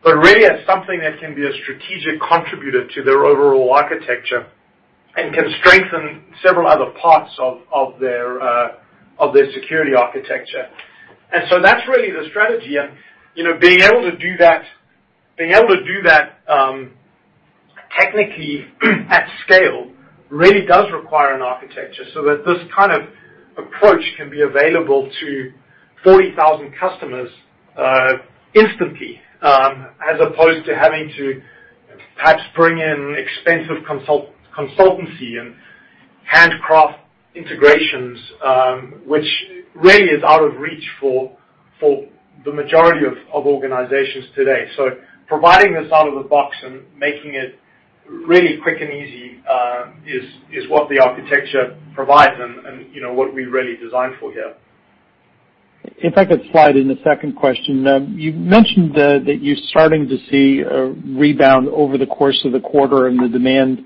but really as something that can be a strategic contributor to their overall architecture and can strengthen several other parts of their uh of their security architecture. And so that's really the strategy. You know, being able to do that being able to do that um, technically [clears throat] at scale really does require an architecture so that this kind of approach can be available to 40,000 customers uh, instantly, um, as opposed to having to perhaps bring in expensive consultancy and handcraft integrations, um, which really is out of reach for the majority of organizations today. So providing this out of the box and making it really quick and easy uh, is is what the architecture provides and you know, what we really designed for here. If I could slide in a second question. Um, you mentioned that you're starting to see a rebound over the course of the quarter and the demand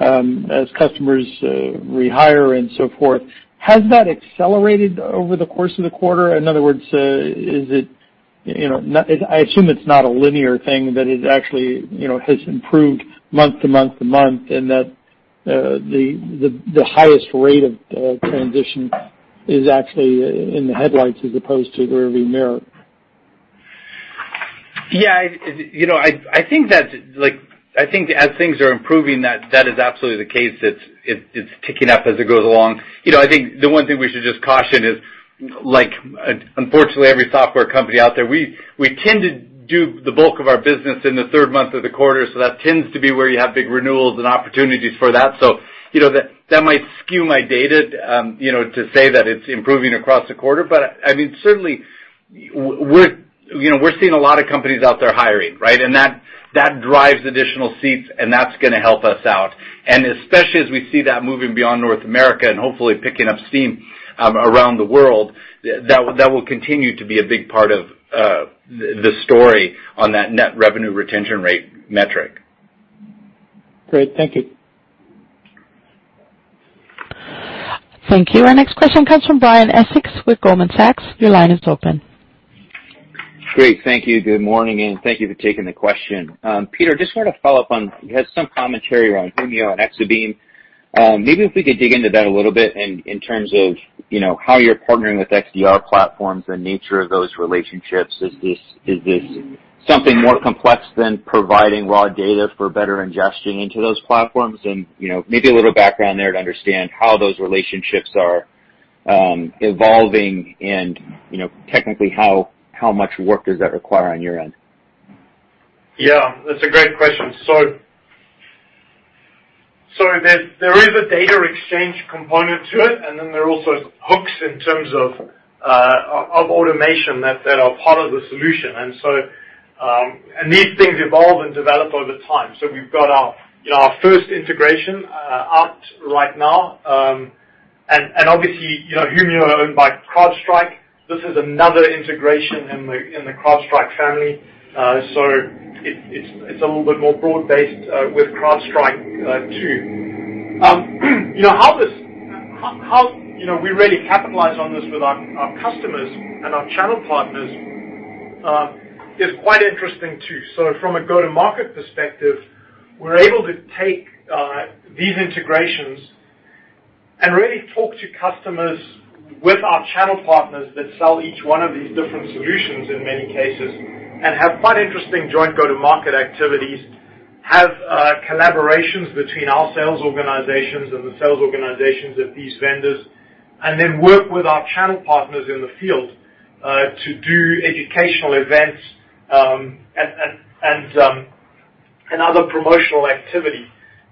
um, as customers uh, rehire and so forth. Has that accelerated over the course of the quarter? In other words, uh is it you know, I assume it's not a linear thing, that it actually you know has improved month to month to month, and that uh, the highest rate of uh, transition is actually uh, in the headlights as opposed to the rearview mirror. Yeah. I you know, I I think as things are improving, that that is absolutely the case. It's it's ticking up as it goes along. You know, I think the one thing we should just caution is, like unfortunately, every software company out there, we tend to do the bulk of our business in the third month of the quarter, so that tends to be where you have big renewals and opportunities for that. So, you know, that that might skew my data um, you know, to say that it's improving across the quarter. But I I mean certainly, we're you know, we're seeing a lot of companies out there hiring, right? That drives additional seats, and that's going to help us out. And especially as we see that moving beyond North America and hopefully picking up steam um, around the world, that that will continue to be a big part of uh, the story on that net revenue retention rate metric. Great. Thank you. Thank you. Our next question comes from Brian Essex with Goldman Sachs. Your line is open. Great. Thank you. Good morning, and thank you for taking the question. Um, Peter, just wanted to follow up on, you had some commentary around Humio and Exabeam. Um, maybe if we could dig into that a little bit in terms of you know how you're partnering with XDR platforms, the nature of those relationships. Is this is this something more complex than providing raw data for better ingestion into those platforms? And you know, maybe a little background there to understand how those relationships are um, evolving and you know technically how much work does that require on your end? Yeah, that's a great question. So There is a data exchange component to it, and then there are also hooks in terms of uh of automation that are part of the solution. And so um and these things evolve and develop over time. So we've got our first integration out right now. Um and obviously, you know Humio are owned by CrowdStrike. This is another integration in the in the CrowdStrike family. Uh, it's a little bit more broad-based with CrowdStrike, too. [clears throat] You know how this uh how how you know we really capitalize on this with our customers and our channel partners is quite interesting, too. So from a go-to-market perspective, we're able to take these integrations and really talk to customers with our channel partners that sell each one of these different solutions in many cases, and have quite interesting joint go-to-market activities, have uh, collaborations between our sales organizations and the sales organizations of these vendors, and then work with our channel partners in the field uh, to do educational events um, and, and, uhm, and other promotional activity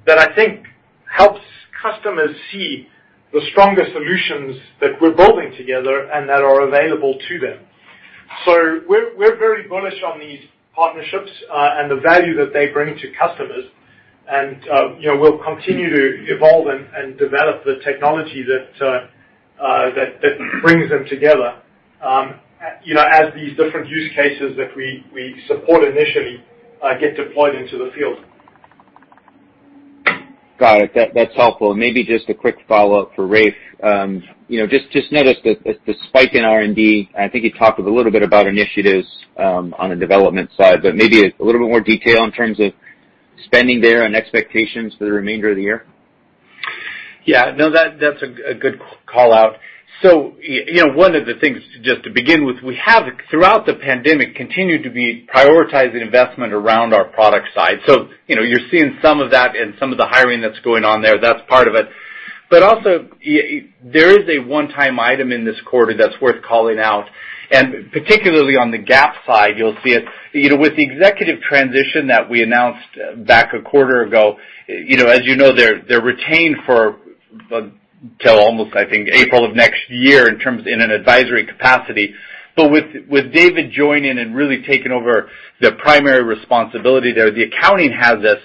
that I think helps customers see the stronger solutions that we're building together and that are available to them. So we're we're very bullish on these partnerships and the value that they bring to customers. And uh, you know, we'll continue to evolve and develop the technology that uh uh that brings them together um uh you know as these different use cases that we we support initially get deployed into the field. Got it. That's helpful. Maybe just a quick follow-up for Rafe. Um, you know, just just noticed the the spike in R&D. I think you talked a little bit about initiatives on the development side, but maybe a little bit more detail in terms of spending there and expectations for the remainder of the year. Yeah. No, that that's a good call-out. One of the things, just to begin with, we have, throughout the pandemic, continued to be prioritizing investment around our product side. So, You're seeing some of that in some of the hiring that's going on there. That's part of it. But also, there is a one-time item in this quarter that's worth calling out, and particularly on the GAAP side, you'll see it. You know, with the executive transition that we announced back a quarter ago, uh you know, as you know, they're they're retained till almost, I think, April of next year in terms in an advisory capacity. But with with David joining and really taking over the primary responsibility there, the accounting has us,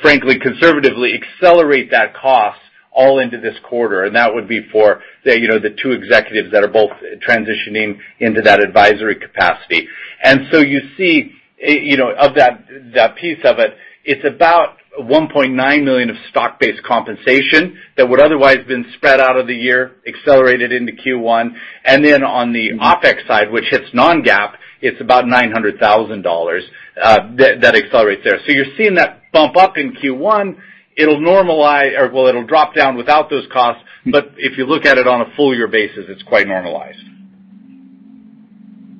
frankly, conservatively accelerate that cost all into this quarter, and that would be for the you know the two executives that are both transitioning into that advisory capacity. And so you see, eh, you know of that that piece of it, it's about 1.9 million of stock-based compensation that would otherwise been spread out of the year, accelerated into Q1. And then on the mm-hmm. OpEx side, which hits non-GAAP, it's about $900,000 uh, that accelerates there. So you're seeing that bump up in Q1. It'll normalize, or well, it'll drop down without those costs, hmm. but if you look at it on a full year basis, it's quite normalized.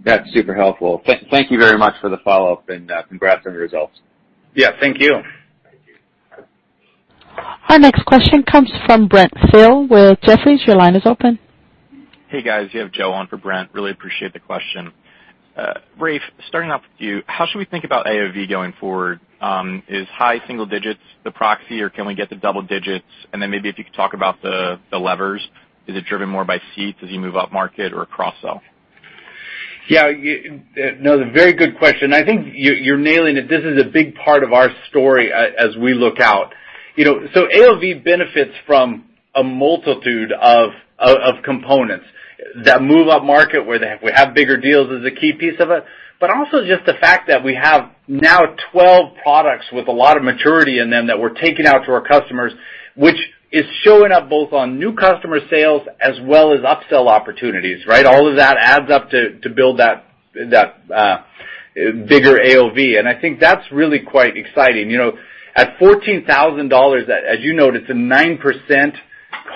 That's super helpful. Thank you very much for the follow-up, and uh, congrats on the results. Yeah, thank you. Our next question comes from Brent Thill with Jefferies. Your line is open. Hey, guys. You have Joe on for Brent. Really appreciate the question. Uh, Rafe, starting off with you, how should we think about AOV going forward? Um, is high single digits the proxy, or can we get to double digits? And then maybe if you could talk about the levers. Is it driven more by seats as you move up market or cross-sell? Yeah. Uh, no, the very good question. I think you're nailing it. This is a big part of our story uh, as we look out. AOV benefits from a multitude of of components that move up market, where we have bigger deals is a key piece of it, but also just the fact that we have now 12 products with a lot of maturity in them that we're taking out to our customers, which is showing up both on new customer sales as well as upsell opportunities, right? All of that adds up to to build that that, uh, bigger AOV, and I think that's really quite exciting. At $14,000, as you noted, it's a 9%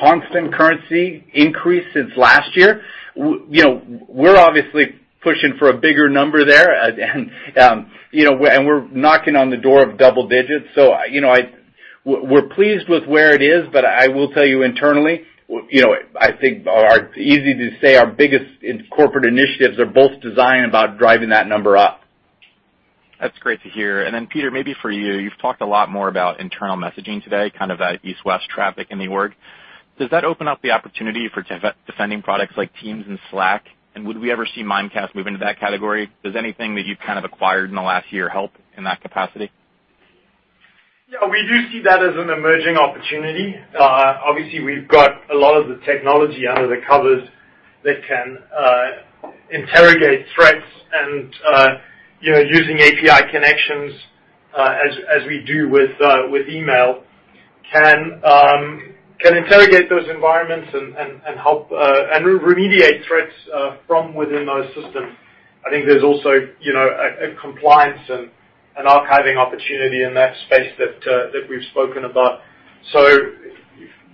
constant currency increase since last year. You know, we're obviously pushing for a bigger number there, [laughs] and um you know, and we're knocking on the door of double digits. So you know, I w we're pleased with where it is, but I will tell you internally, you know, I think easy to say our biggest corporate initiatives are both designed about driving that number up. That's great to hear. And then Peter, maybe for you. You've talked a lot more about internal messaging today, kind of that east-west traffic in the org. Does that open up the opportunity for defending products like Teams and Slack? And would we ever see Mimecast move into that category? Does anything that you've kind of acquired in the last year help in that capacity? Yeah, we do see that as an emerging opportunity. Uh, obviously, we've got a lot of the technology under the covers that can uh, interrogate threats and uh, using API connections, uh, as we do with uh, email, um, can interrogate those environments and help uh, and remediate threats from within those systems. I think there's also you know a compliance and archiving opportunity in that space that we've spoken about. So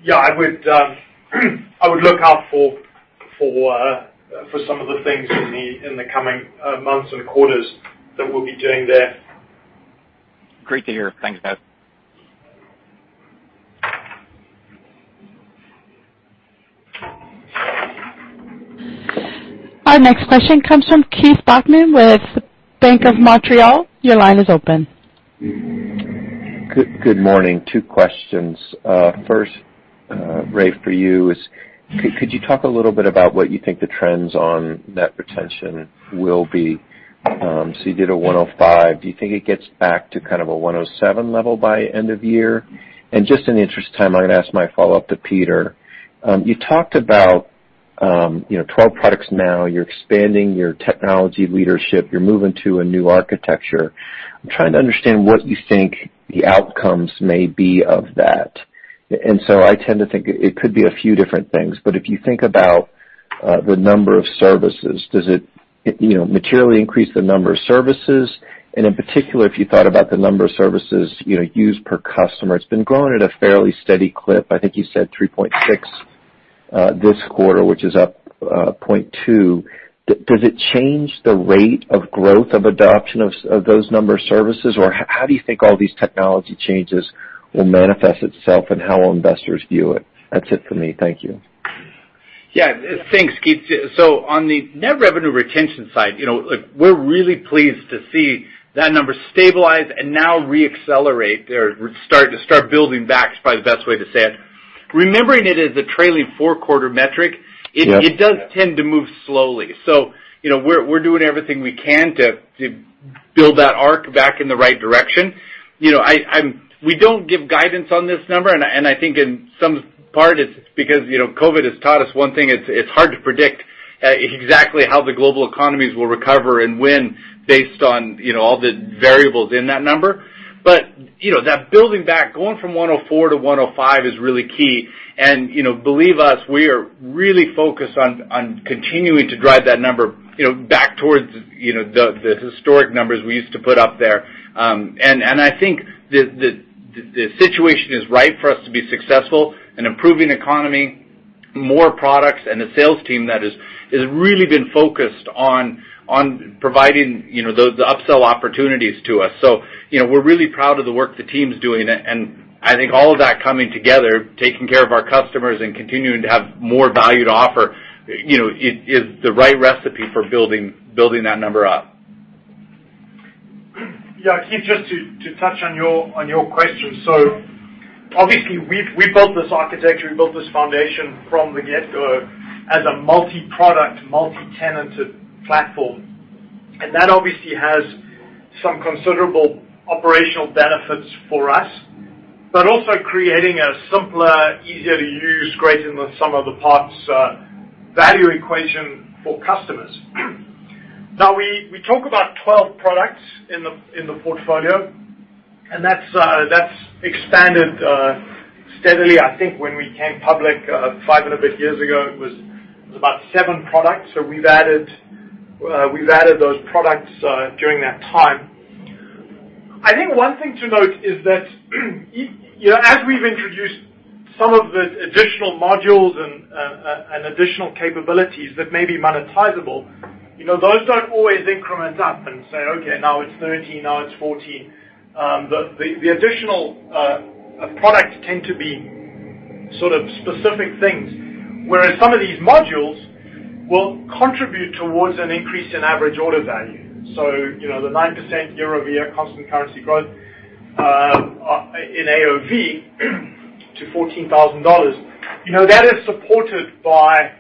yeah, I would um, [clears throat] look out for some of the things in the coming months and quarters that we'll be doing there. Great to hear. Thanks, guys. Our next question comes from Keith Bachman with Bank of Montreal. Your line is open. Good morning. Two questions. Uh, first, uh, Ray, for you is, could you talk a little bit about what you think the trends on net retention will be Um, you did a 105. Do you think it gets back to kind of a 107 level by end of year? And just in the interest of time, I'm going to ask my follow-up to Peter. Um, you talked about um, 12 products now. You're expanding your technology leadership. You're moving to a new architecture. I'm trying to understand what you think the outcomes may be of that. And so I tend to think it could be a few different things, but if you think about uh, the number of services, does it materially increase the number of services? And in particular, if you thought about the number of services you know used per customer, it's been growing at a fairly steady clip. I think you said 3.6 uh, this quarter, which is up uh, 0.2. Does it change the rate of growth of adoption of of those number of services? Or how do you think all these technology changes will manifest itself and how will investors view it? That's it for me. Thank you. Yeah. Thanks, Keith. So on the net revenue retention side, you know, look we're really pleased to see that number stabilize and now re-accelerate or start to start building back, is probably the best way to say it. Remembering it as a trailing four-quarter metric. Yeah It does tend to move slowly. So, you know, we're we're doing everything we can to build that arc back in the right direction. You know, I I'm we don't give guidance on this number, and I think in some part it's because you know, COVID has taught us one thing, it's hard to predict exactly how the global economies will recover and when based on you know, all the variables in that number. But you know, that building back, going from 104 to 105 is really key. And, you know, believe us, we are really focused on continuing to drive that number you know, back towards you know the historic numbers we used to put up there. Um and I think the situation is right for us to be successful. An improving economy, more products, and a sales team that has really been focused on on providing you know the upsell opportunities to us. So you know we're really proud of the work the team's doing, and I think all of that coming together, taking care of our customers and continuing to have more value to offer, you know, is the right recipe for building building that number up. Yeah, Keith, just to touch on your on your question. Obviously we we built this architecture, we built this foundation from the get-go as a multi-product, multi-tenanted platform. And that obviously has some considerable operational benefits for us, but also creating a simpler, easier to use, greater than sum of the parts uh, value equation for customers. [clears throat] Now we we talk about 12 products in the in the portfolio, that's uh that's expanded steadily. I think when we came public five and a bit years ago, it was about seven products. So we've added uh we've added those products during that time. I think one thing to note is that [clears throat] you know, as we've introduced some of the additional modules and uh and additional capabilities that may be monetizable, you know, those don't always increment up and say, "Okay, now it's 13, now it's 14." Um, the additional uh, products tend to be sort of specific things, whereas some of these modules will contribute towards an increase in average order value. So, you know, the 9% year-over-year constant currency growth uh, uh, in AOV [clears throat] to $14,000, you know that is supported by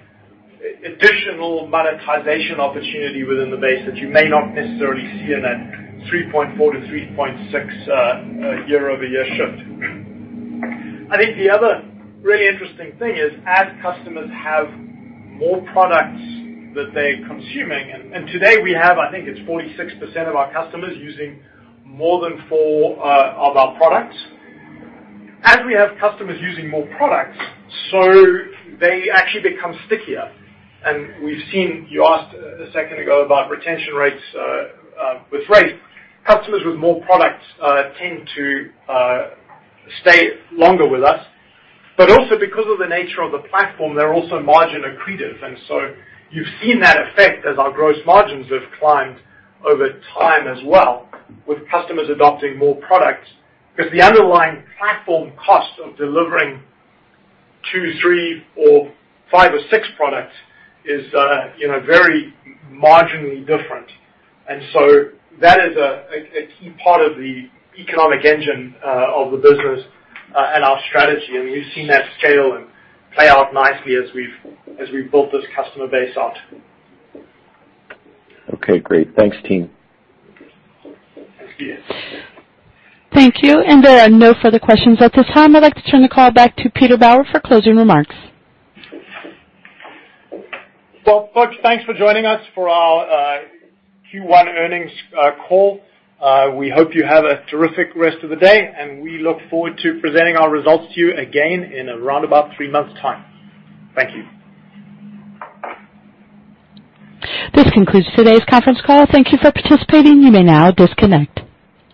additional monetization opportunity within the base that you may not necessarily see in that 3.4-3.6 uh, uh, year-over-year shift. I think the other really interesting thing is as customers have more products that they're consuming, and today we have, I think it's 46% of our customers using more than four uh, of our products. As we have customers using more products, so they actually become stickier. And we've seen, you asked a second ago about retention rates with rate. Customers with more products tend to stay longer with us. But also because of the nature of the platform, they're also margin accretive. And so you've seen that effect as our gross margins have climbed over time as well, with customers adopting more products. Because the underlying platform cost of delivering two, three, or five or six products is uh you know very marginally different. That is a key part of the economic engine uh, of the business uh, and our strategy. And you've seen that scale and play out nicely as we've as we've built this customer base out. Okay, great. Thanks, team. Thank you. And there are no further questions at this time. I'd like to turn the call back to Peter Bauer for closing remarks. Well, folks, thanks for joining us for our uh, Q1 earnings uh, call. Uh, we hope you have a terrific rest of the day, and we look forward to presenting our results to you again in around about three months' time. Thank you. This concludes today's conference call. Thank you for participating. You may now disconnect.